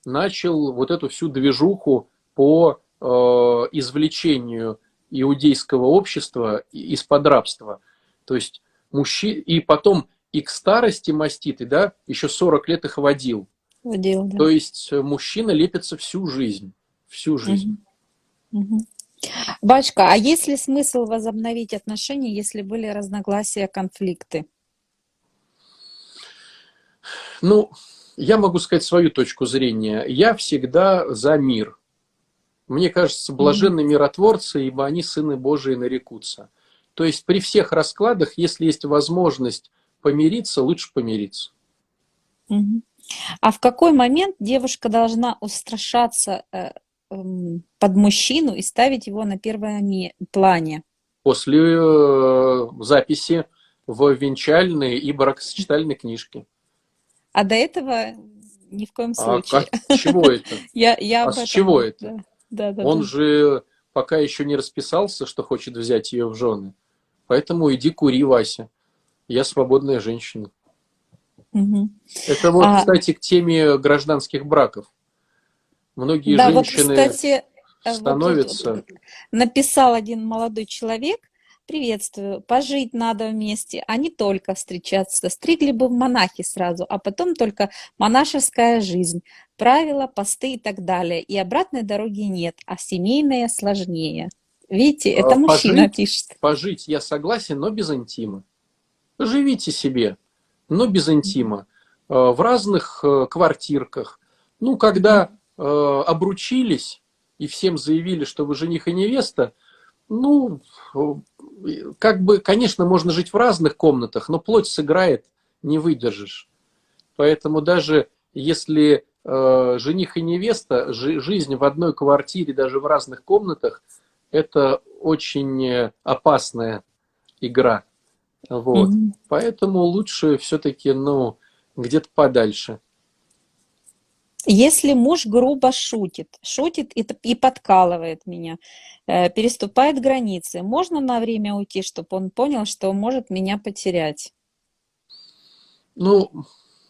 начал вот эту всю движуху по э, извлечению иудейского общества из-под рабства. То есть мужчина, и потом и к старости маститы, да, еще 40 лет их водил. Водил, да. То есть мужчина лепится всю жизнь. Всю жизнь. Угу. Угу. Бачка, а есть ли смысл возобновить отношения, если были разногласия, конфликты? Ну, я могу сказать свою точку зрения. Я всегда за мир. Мне кажется, блаженны миротворцы, ибо они сыны Божии нарекутся. То есть при всех раскладах, если есть возможность помириться, лучше помириться. А в какой момент девушка должна устрашаться э, Эм, под мужчину и ставить его на первом плане? После э, записи в венчальные и бракосочетальные книжки. А до этого ни в коем случае. А с чего это? я, я а с чего это? Да, да, Он да. же пока еще не расписался, что хочет взять ее в жены. Поэтому иди кури, Вася. Я свободная женщина. Угу. Это вот, а... кстати, к теме гражданских браков. Многие да, женщины вот, кстати, становятся... Вот, написал один молодой человек, приветствую, пожить надо вместе, а не только встречаться. Стригли бы в монахи сразу, а потом только монашеская жизнь, правила, посты и так далее. И обратной дороги нет, а семейная сложнее. Видите, это пожить, мужчина пишет. Пожить я согласен, но без интима. Живите себе, но без интима. Э, в разных э, квартирках. Ну, когда Э, обручились и всем заявили, что вы жених и невеста, ну, как бы, конечно, можно жить в разных комнатах, но плоть сыграет, не выдержишь. Поэтому даже если жених и невеста, жи, жизнь в одной квартире, даже в разных комнатах, это очень опасная игра. Вот. Mm-hmm. Поэтому лучше все-таки, ну, где-то подальше. Если муж грубо шутит, шутит и, и подкалывает меня, э, переступает границы, можно на время уйти, чтобы он понял, что он может меня потерять? Ну,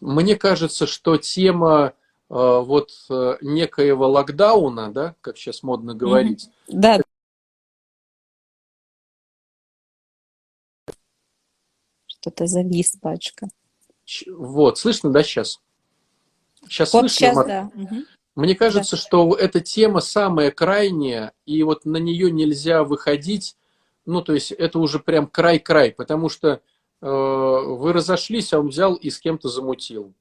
мне кажется, что тема э, вот э, некоего локдауна, да, как сейчас модно говорить. Mm-hmm. Да. Что-то завис, пачка. Вот, слышно, да, сейчас? Сейчас вот слышно, сейчас, Мар... да. Мне кажется, да. что эта тема самая крайняя, и вот на нее нельзя выходить. Ну, то есть это уже прям край-край, потому что э, вы разошлись, а он взял и с кем-то замутил.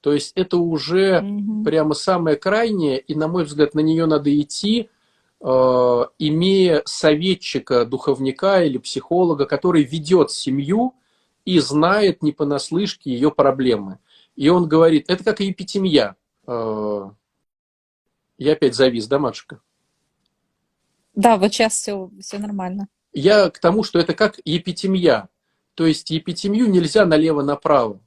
То есть это уже угу. прямо самое крайнее, и, на мой взгляд, на нее надо идти, э, имея советчика, духовника или психолога, который ведет семью и знает не понаслышке ее проблемы. И он говорит, это как епитемья. Э, я опять завис, да, матушка? Да, вот сейчас все, все нормально. Я к тому, что это как епитемья. То есть епитемью нельзя налево-направо.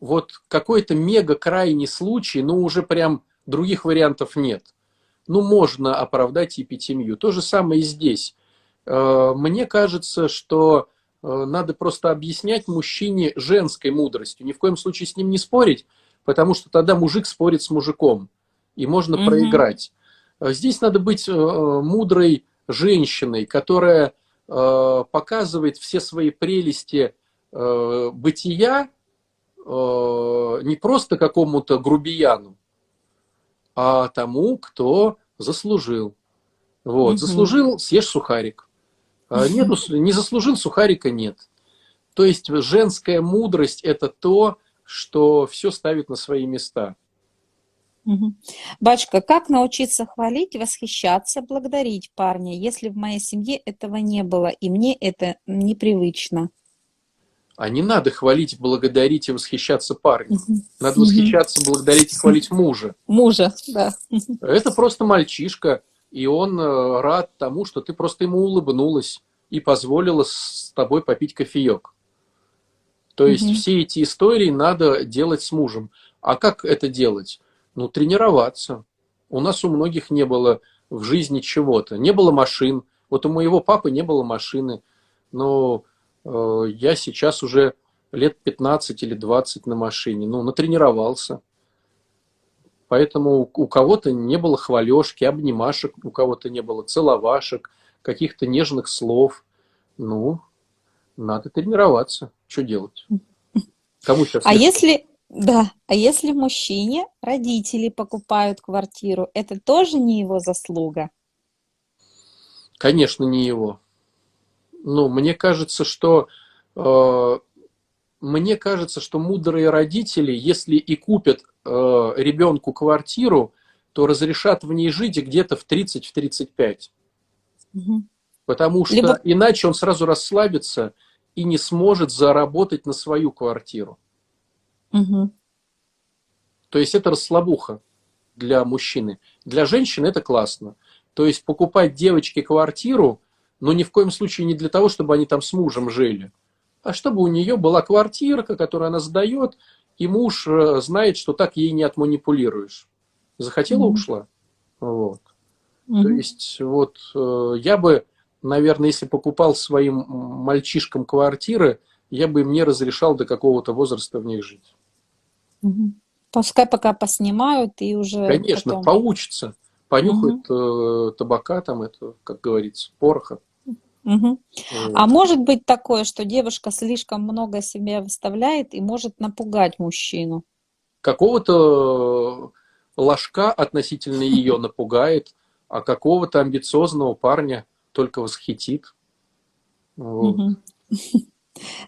Вот какой-то мега крайний случай, ну уже прям других вариантов нет. Ну можно оправдать епитемью. То же самое и здесь. Э, мне кажется, что э, надо просто объяснять мужчине женской мудростью. Ни в коем случае с ним не спорить, потому что тогда мужик спорит с мужиком, и можно угу. проиграть. Э, здесь надо быть мудрой женщиной, которая показывает все свои прелести бытия не просто какому-то грубияну, а тому, кто заслужил. Вот, угу. заслужил, съешь сухарик. А нету, не заслужил сухарика, нет. То есть женская мудрость – это то, что все ставит на свои места. Угу. Бачка, как научиться хвалить, восхищаться, благодарить парня, если в моей семье этого не было, и мне это непривычно? А не надо хвалить, благодарить и восхищаться парнем. Надо восхищаться, благодарить и хвалить мужа. Мужа, да. Это просто мальчишка, и он э, рад тому, что ты просто ему улыбнулась и позволила с тобой попить кофеек. То есть все эти истории надо делать с мужем. А как это делать? Ну, тренироваться. У нас у многих не было в жизни чего-то. Не было машин. Вот у моего папы не было машины. Но я сейчас уже лет 15 или 20 на машине. Ну, натренировался. Поэтому у кого-то не было хвалежки, обнимашек, у кого-то не было целовашек, каких-то нежных слов. Ну, надо тренироваться. Что делать? Кому сейчас? А если, да, а если мужчине родители покупают квартиру, это тоже не его заслуга? Конечно, не его. Ну, мне кажется, что э, мне кажется, что мудрые родители, если и купят э, ребенку квартиру, то разрешат в ней жить где-то в 30-35. Угу. Потому что Либо... иначе он сразу расслабится и не сможет заработать на свою квартиру. Угу. То есть это расслабуха для мужчины. Для женщины это классно. То есть покупать девочке квартиру, но ни в коем случае не для того, чтобы они там с мужем жили, а чтобы у нее была квартирка, которую она сдает, и муж э, знает, что так ей не отманипулируешь. Захотела, mm ушла. Вот. mm То есть вот э, я бы, наверное, если покупал своим мальчишкам квартиры, я бы им не разрешал до какого-то возраста в них жить. mm Пускай пока поснимают и уже. Конечно, потом... поучатся, понюхают mm табака, там это, как говорится, пороха. Угу. А может быть такое, что девушка слишком много себя выставляет и может напугать мужчину? Какого-то ложка относительно ее напугает, а какого-то амбициозного парня только восхитит. Вот. Угу.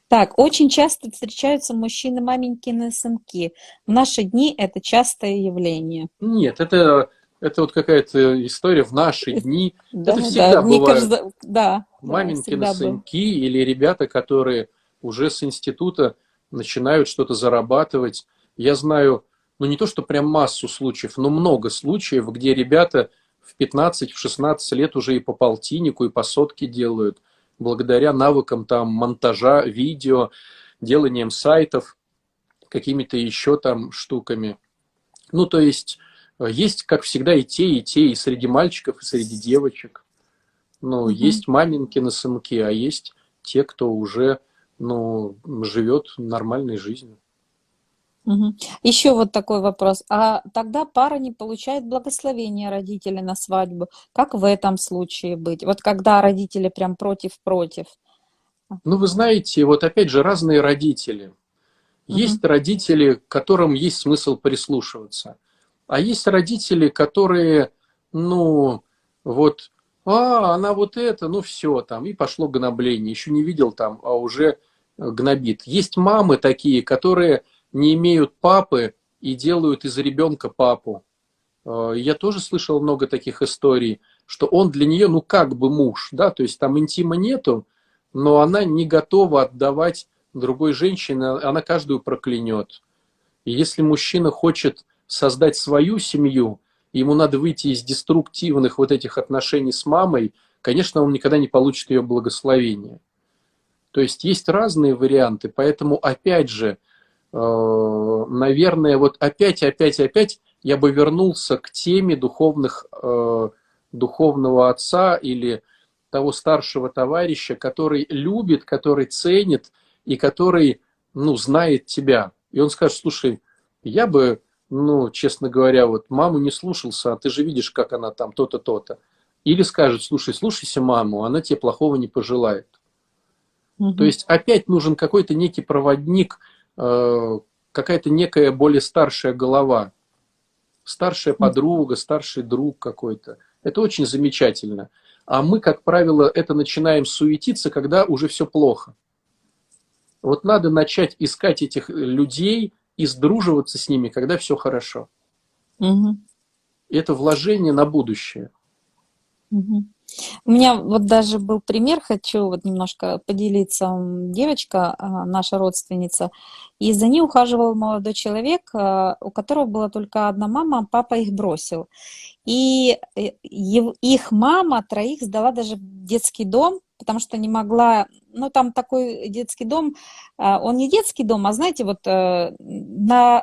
Так, очень часто встречаются мужчины маменькины сынки. В наши дни это частое явление. Нет, это это вот какая-то история в наши дни. Да, это всегда да, бывает. Кажется, да, Маменькины сынки был. или ребята, которые уже с института начинают что-то зарабатывать. Я знаю, ну не то, что прям массу случаев, но много случаев, где ребята в 15-16 лет уже и по полтиннику, и по сотке делают, благодаря навыкам там монтажа видео, деланием сайтов, какими-то еще там штуками. Ну, то есть есть, как всегда, и те, и те, и среди мальчиков, и среди девочек. Ну, угу. есть маменькины сынки, а есть те, кто уже, ну, живет нормальной жизнью. Угу. Еще вот такой вопрос. А тогда пара не получает благословения родителей на свадьбу. Как в этом случае быть? Вот когда родители прям против-против. Ну, вы знаете, вот опять же, разные родители. Есть угу. родители, к которым есть смысл прислушиваться. А есть родители, которые, ну, вот, а, она вот это, ну все, там, и пошло гнобление. Еще не видел там, а уже гнобит. Есть мамы такие, которые не имеют папы и делают из ребенка папу. А, я тоже слышал много таких историй, что он для нее, ну, как бы муж, да, то есть там интима нету, но она не готова отдавать другой женщине, она каждую проклянет. И если мужчина хочет создать свою семью ему надо выйти из деструктивных вот этих отношений с мамой, конечно, он никогда не получит ее благословения. То есть есть разные варианты, поэтому опять же, э, наверное, вот опять, опять, опять я бы вернулся к теме духовных, э, духовного отца или того старшего товарища, который любит, который ценит и который, ну, знает тебя. И он скажет, слушай, я бы, ну, честно говоря, вот маму не слушался, а ты же видишь, как она там то-то, то-то. Или скажет, слушай, слушайся маму, она тебе плохого не пожелает. Угу. То есть опять нужен какой-то некий проводник, э, какая-то некая более старшая голова, старшая подруга, старший друг какой-то. Это очень замечательно. А мы, как правило, это начинаем суетиться, когда уже все плохо. Вот надо начать искать этих людей и сдруживаться с ними, когда все хорошо. Угу. Это вложение на будущее. Угу. У меня вот даже был пример, хочу вот немножко поделиться. Девочка, а, наша родственница, и за ней ухаживал молодой человек, а, у которого была только одна мама, папа их бросил. И э, их мама троих сдала даже в детский дом, потому что не могла, ну там такой детский дом, а, он не детский дом, а знаете, вот э, на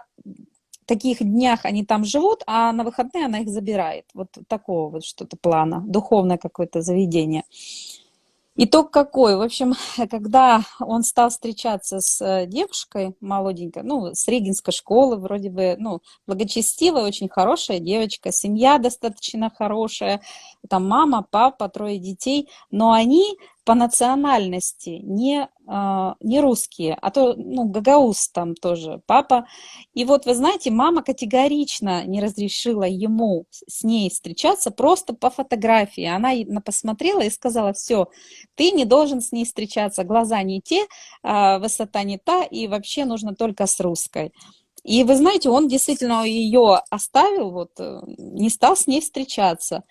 таких днях они там живут, а на выходные она их забирает. Вот такого вот что-то плана, духовное какое-то заведение. Итог какой? В общем, когда он стал встречаться с э, девушкой молоденькой, ну, с Регинской школы, вроде бы, ну, благочестивая, очень хорошая девочка, семья достаточно хорошая, там мама, папа, трое детей, но они по национальности не, э, не русские, а то, ну, гагаус там тоже папа. И вот, вы знаете, мама категорично не разрешила ему с ней встречаться просто по фотографии. Она посмотрела и сказала, все, ты не должен с ней встречаться, глаза не те, э, высота не та, и вообще нужно только с русской. И вы знаете, он действительно ее оставил, вот, э, не стал с ней встречаться.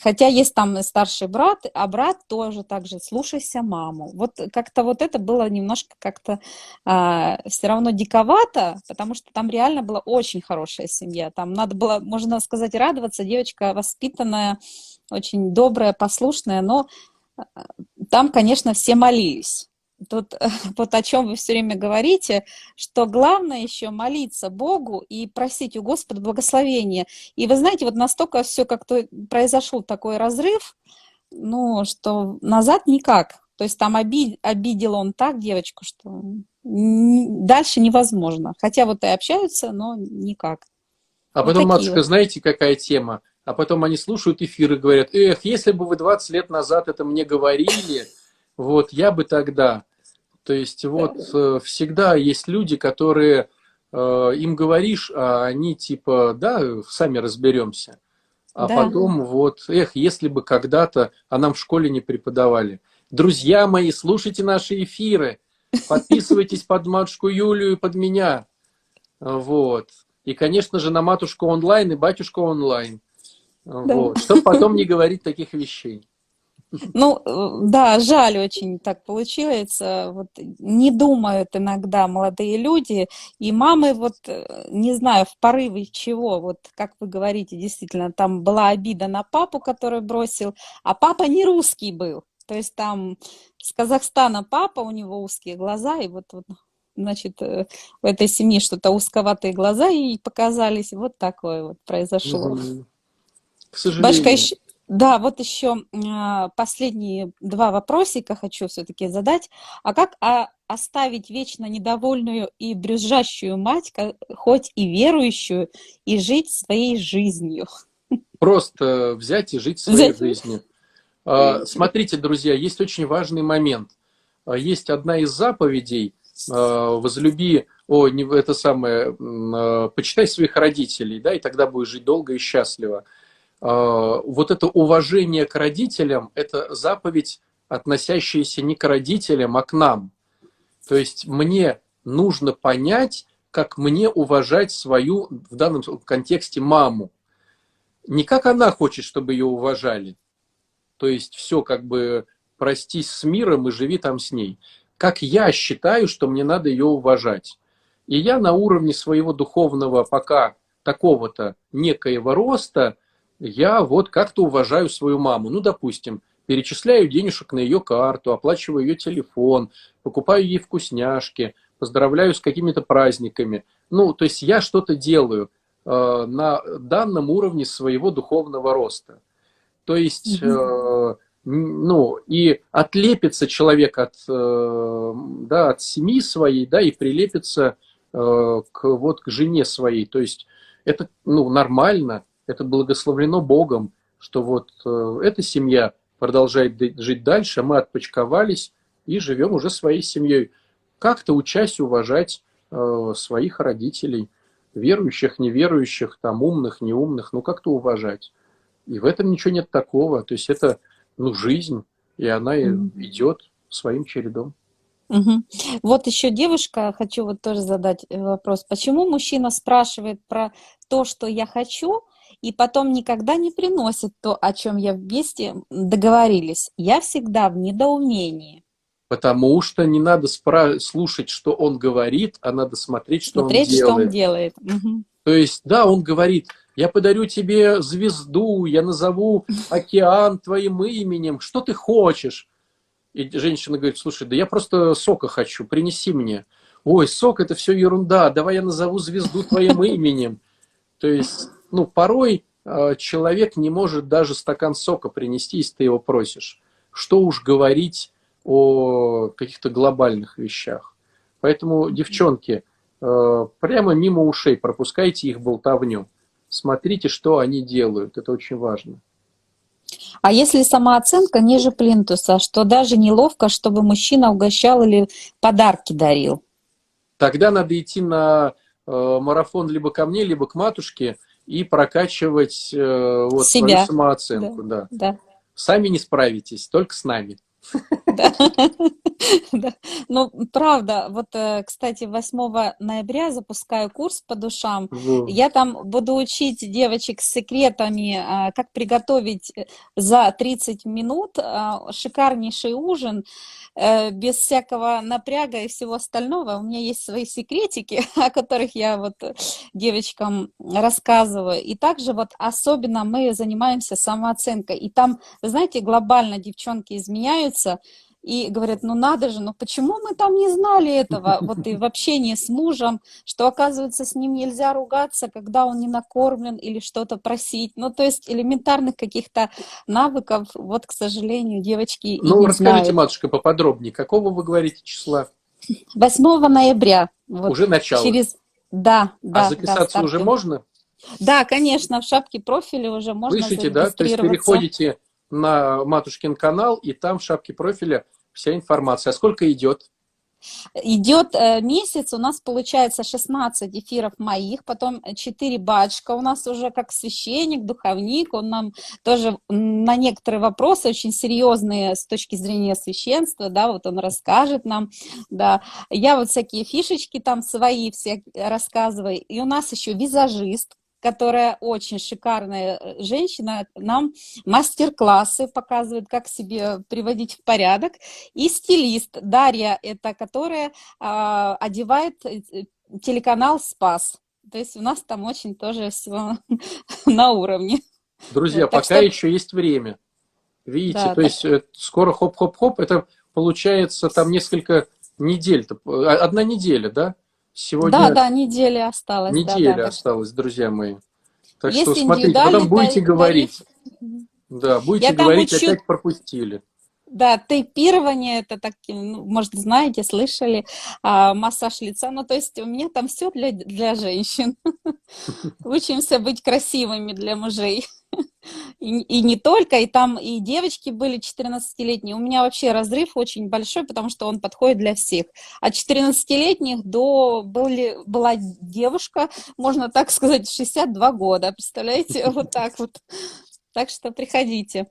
Хотя есть там старший брат, а брат тоже так же, слушайся маму. Вот как-то вот это было немножко как-то а, все равно диковато, потому что там реально была очень хорошая семья. Там надо было, можно сказать, радоваться. Девочка воспитанная, очень добрая, послушная, но а, там, конечно, все молились тут вот о чем вы все время говорите, что главное еще молиться Богу и просить у Господа благословения. И вы знаете, вот настолько все как-то произошел такой разрыв, ну, что назад никак. То есть там обид, обидел он так девочку, что дальше невозможно. Хотя вот и общаются, но никак. А вот потом, матушка, вот. знаете, какая тема? А потом они слушают эфиры и говорят, эх, если бы вы 20 лет назад это мне говорили, вот, я бы тогда. То есть вот э, всегда есть люди, которые э, им говоришь, а они типа, да, сами разберемся. А да. потом вот, эх, если бы когда-то, а нам в школе не преподавали. Друзья мои, слушайте наши эфиры, подписывайтесь под матушку Юлию и под меня. Вот. И, конечно же, на матушку онлайн и батюшку онлайн. Да. Вот. Чтобы потом не говорить таких вещей. Ну, э, да, жаль очень так получилось. Вот не думают иногда молодые люди, и мамы вот, э, не знаю, в порыве чего, вот как вы говорите, действительно, там была обида на папу, который бросил, а папа не русский был. То есть там с Казахстана папа, у него узкие глаза, и вот, вот значит, э, в этой семье что-то узковатые глаза и показались. Вот такое вот произошло. К сожалению. Башка еще, да, вот еще а, последние два вопросика хочу все-таки задать. А как а, оставить вечно недовольную и брюзжащую мать, хоть и верующую, и жить своей жизнью? Просто взять и жить своей взять. жизнью. А, смотрите, друзья, есть очень важный момент. Есть одна из заповедей возлюби, о, не это самое, почитай своих родителей, да, и тогда будешь жить долго и счастливо. А, вот это уважение к родителям – это заповедь, относящаяся не к родителям, а к нам. То есть мне нужно понять, как мне уважать свою, в данном контексте, маму. Не как она хочет, чтобы ее уважали. То есть все как бы простись с миром и живи там с ней. Как я считаю, что мне надо ее уважать. И я на уровне своего духовного пока такого-то некоего роста, я вот как-то уважаю свою маму. Ну, допустим, перечисляю денежек на ее карту, оплачиваю ее телефон, покупаю ей вкусняшки, поздравляю с какими-то праздниками. Ну, то есть я что-то делаю э, на данном уровне своего духовного роста. То есть, э, ну, и отлепится человек от, э, да, от семьи своей, да, и прилепится э, к, вот, к жене своей. То есть это, ну, нормально, это благословлено Богом, что вот э, эта семья продолжает жить дальше, а мы отпочковались и живем уже своей семьей. Как-то учась уважать э, своих родителей, верующих, неверующих, там умных, неумных, ну как-то уважать. И в этом ничего нет такого. То есть это ну, жизнь, и она mm-hmm. идет своим чередом. Угу. Вот еще девушка, хочу вот тоже задать э, вопрос. Почему мужчина спрашивает про то, что я хочу, и потом никогда не приносит то, о чем я вместе договорились? Я всегда в недоумении. Потому что не надо спра- слушать, что он говорит, а надо смотреть, что смотреть, он делает. что он делает. Угу. То есть, да, он говорит, я подарю тебе звезду, я назову океан твоим именем, что ты хочешь? И женщина говорит, слушай, да я просто сока хочу, принеси мне. Ой, сок это все ерунда, давай я назову звезду твоим именем. То есть, ну, порой э, человек не может даже стакан сока принести, если ты его просишь. Что уж говорить о каких-то глобальных вещах. Поэтому, девчонки, э, прямо мимо ушей пропускайте их болтовню смотрите, что они делают. Это очень важно. А если самооценка ниже плинтуса, что даже неловко, чтобы мужчина угощал или подарки дарил? Тогда надо идти на э, марафон либо ко мне, либо к матушке и прокачивать э, вот, Себя. свою самооценку. Да, да. Да. Сами не справитесь, только с нами. Да. Ну, правда, вот, э, кстати, 8 ноября запускаю курс по душам. Я там буду учить девочек с секретами, а, как приготовить за 30 минут шикарнейший ужин э, без всякого напряга и всего остального. У меня есть свои секретики, о которых я вот девочкам рассказываю. И также вот особенно мы занимаемся самооценкой. И там, знаете, глобально девчонки изменяются, и говорят, ну надо же, ну почему мы там не знали этого, вот и в общении с мужем, что оказывается с ним нельзя ругаться, когда он не накормлен или что-то просить, ну то есть элементарных каких-то навыков, вот, к сожалению, девочки Ну, расскажите, знают. матушка, поподробнее, какого вы говорите числа? 8 ноября. Вот, уже начало? Через... Да, да. А записаться да, уже можно? Да, конечно, в шапке профиля уже можно Слышите, да? То есть переходите на Матушкин канал, и там в шапке профиля вся информация. А сколько идет? Идет э, месяц, у нас получается 16 эфиров моих, потом 4 батчка у нас уже как священник, духовник, он нам тоже на некоторые вопросы очень серьезные с точки зрения священства, да, вот он расскажет нам, да. Я вот всякие фишечки там свои все рассказываю, и у нас еще визажист, которая очень шикарная э, женщина, нам мастер-классы показывает, как себе приводить в порядок. И стилист Дарья, это которая а, одевает э, телеканал «Спас». То есть у нас там очень тоже все на уровне. Друзья, так пока что... еще есть время. Видите, да, то так... есть э, скоро хоп-хоп-хоп, это получается там несколько недель, одна неделя, да? Сегодня... Да, да, неделя осталась. Неделя да, да, осталась, друзья мои. Так Есть что смотрите, потом будете говорить. Да, будете Я говорить, учу... опять пропустили. Да, тейпирование, это так, ну, может, знаете, слышали, а, массаж лица, ну, то есть у меня там все для, для женщин. Учимся быть красивыми для мужей. И, и не только, и там и девочки были 14-летние. У меня вообще разрыв очень большой, потому что он подходит для всех. От 14-летних до были, была девушка, можно так сказать, 62 года. Представляете, вот так вот. Так что приходите.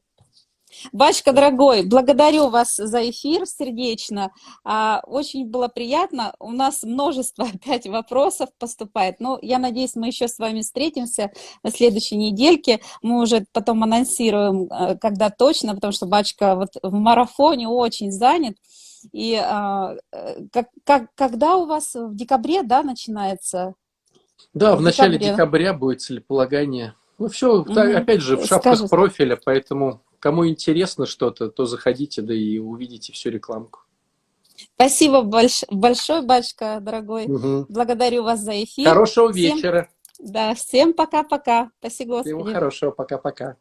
Бачка, дорогой, благодарю вас за эфир сердечно. А, очень было приятно. У нас множество опять вопросов поступает. Но я надеюсь, мы еще с вами встретимся на следующей недельке. Мы уже потом анонсируем, э, когда точно, потому что Бачка вот в марафоне очень занят. И а, э, как, как, когда у вас в декабре, да, начинается? Да, в, В начале декабре. декабря будет целеполагание. Ну, все, Мгм. опять же, в шапках Скажет. профиля, поэтому кому интересно что-то, то заходите, да и увидите всю рекламку. Спасибо больш- большое, батюшка, дорогой. Мгм. Благодарю вас за эфир. Хорошего Всем- вечера. Да, всем пока-пока. Спасибо, Всего Господи. хорошего. Пока-пока.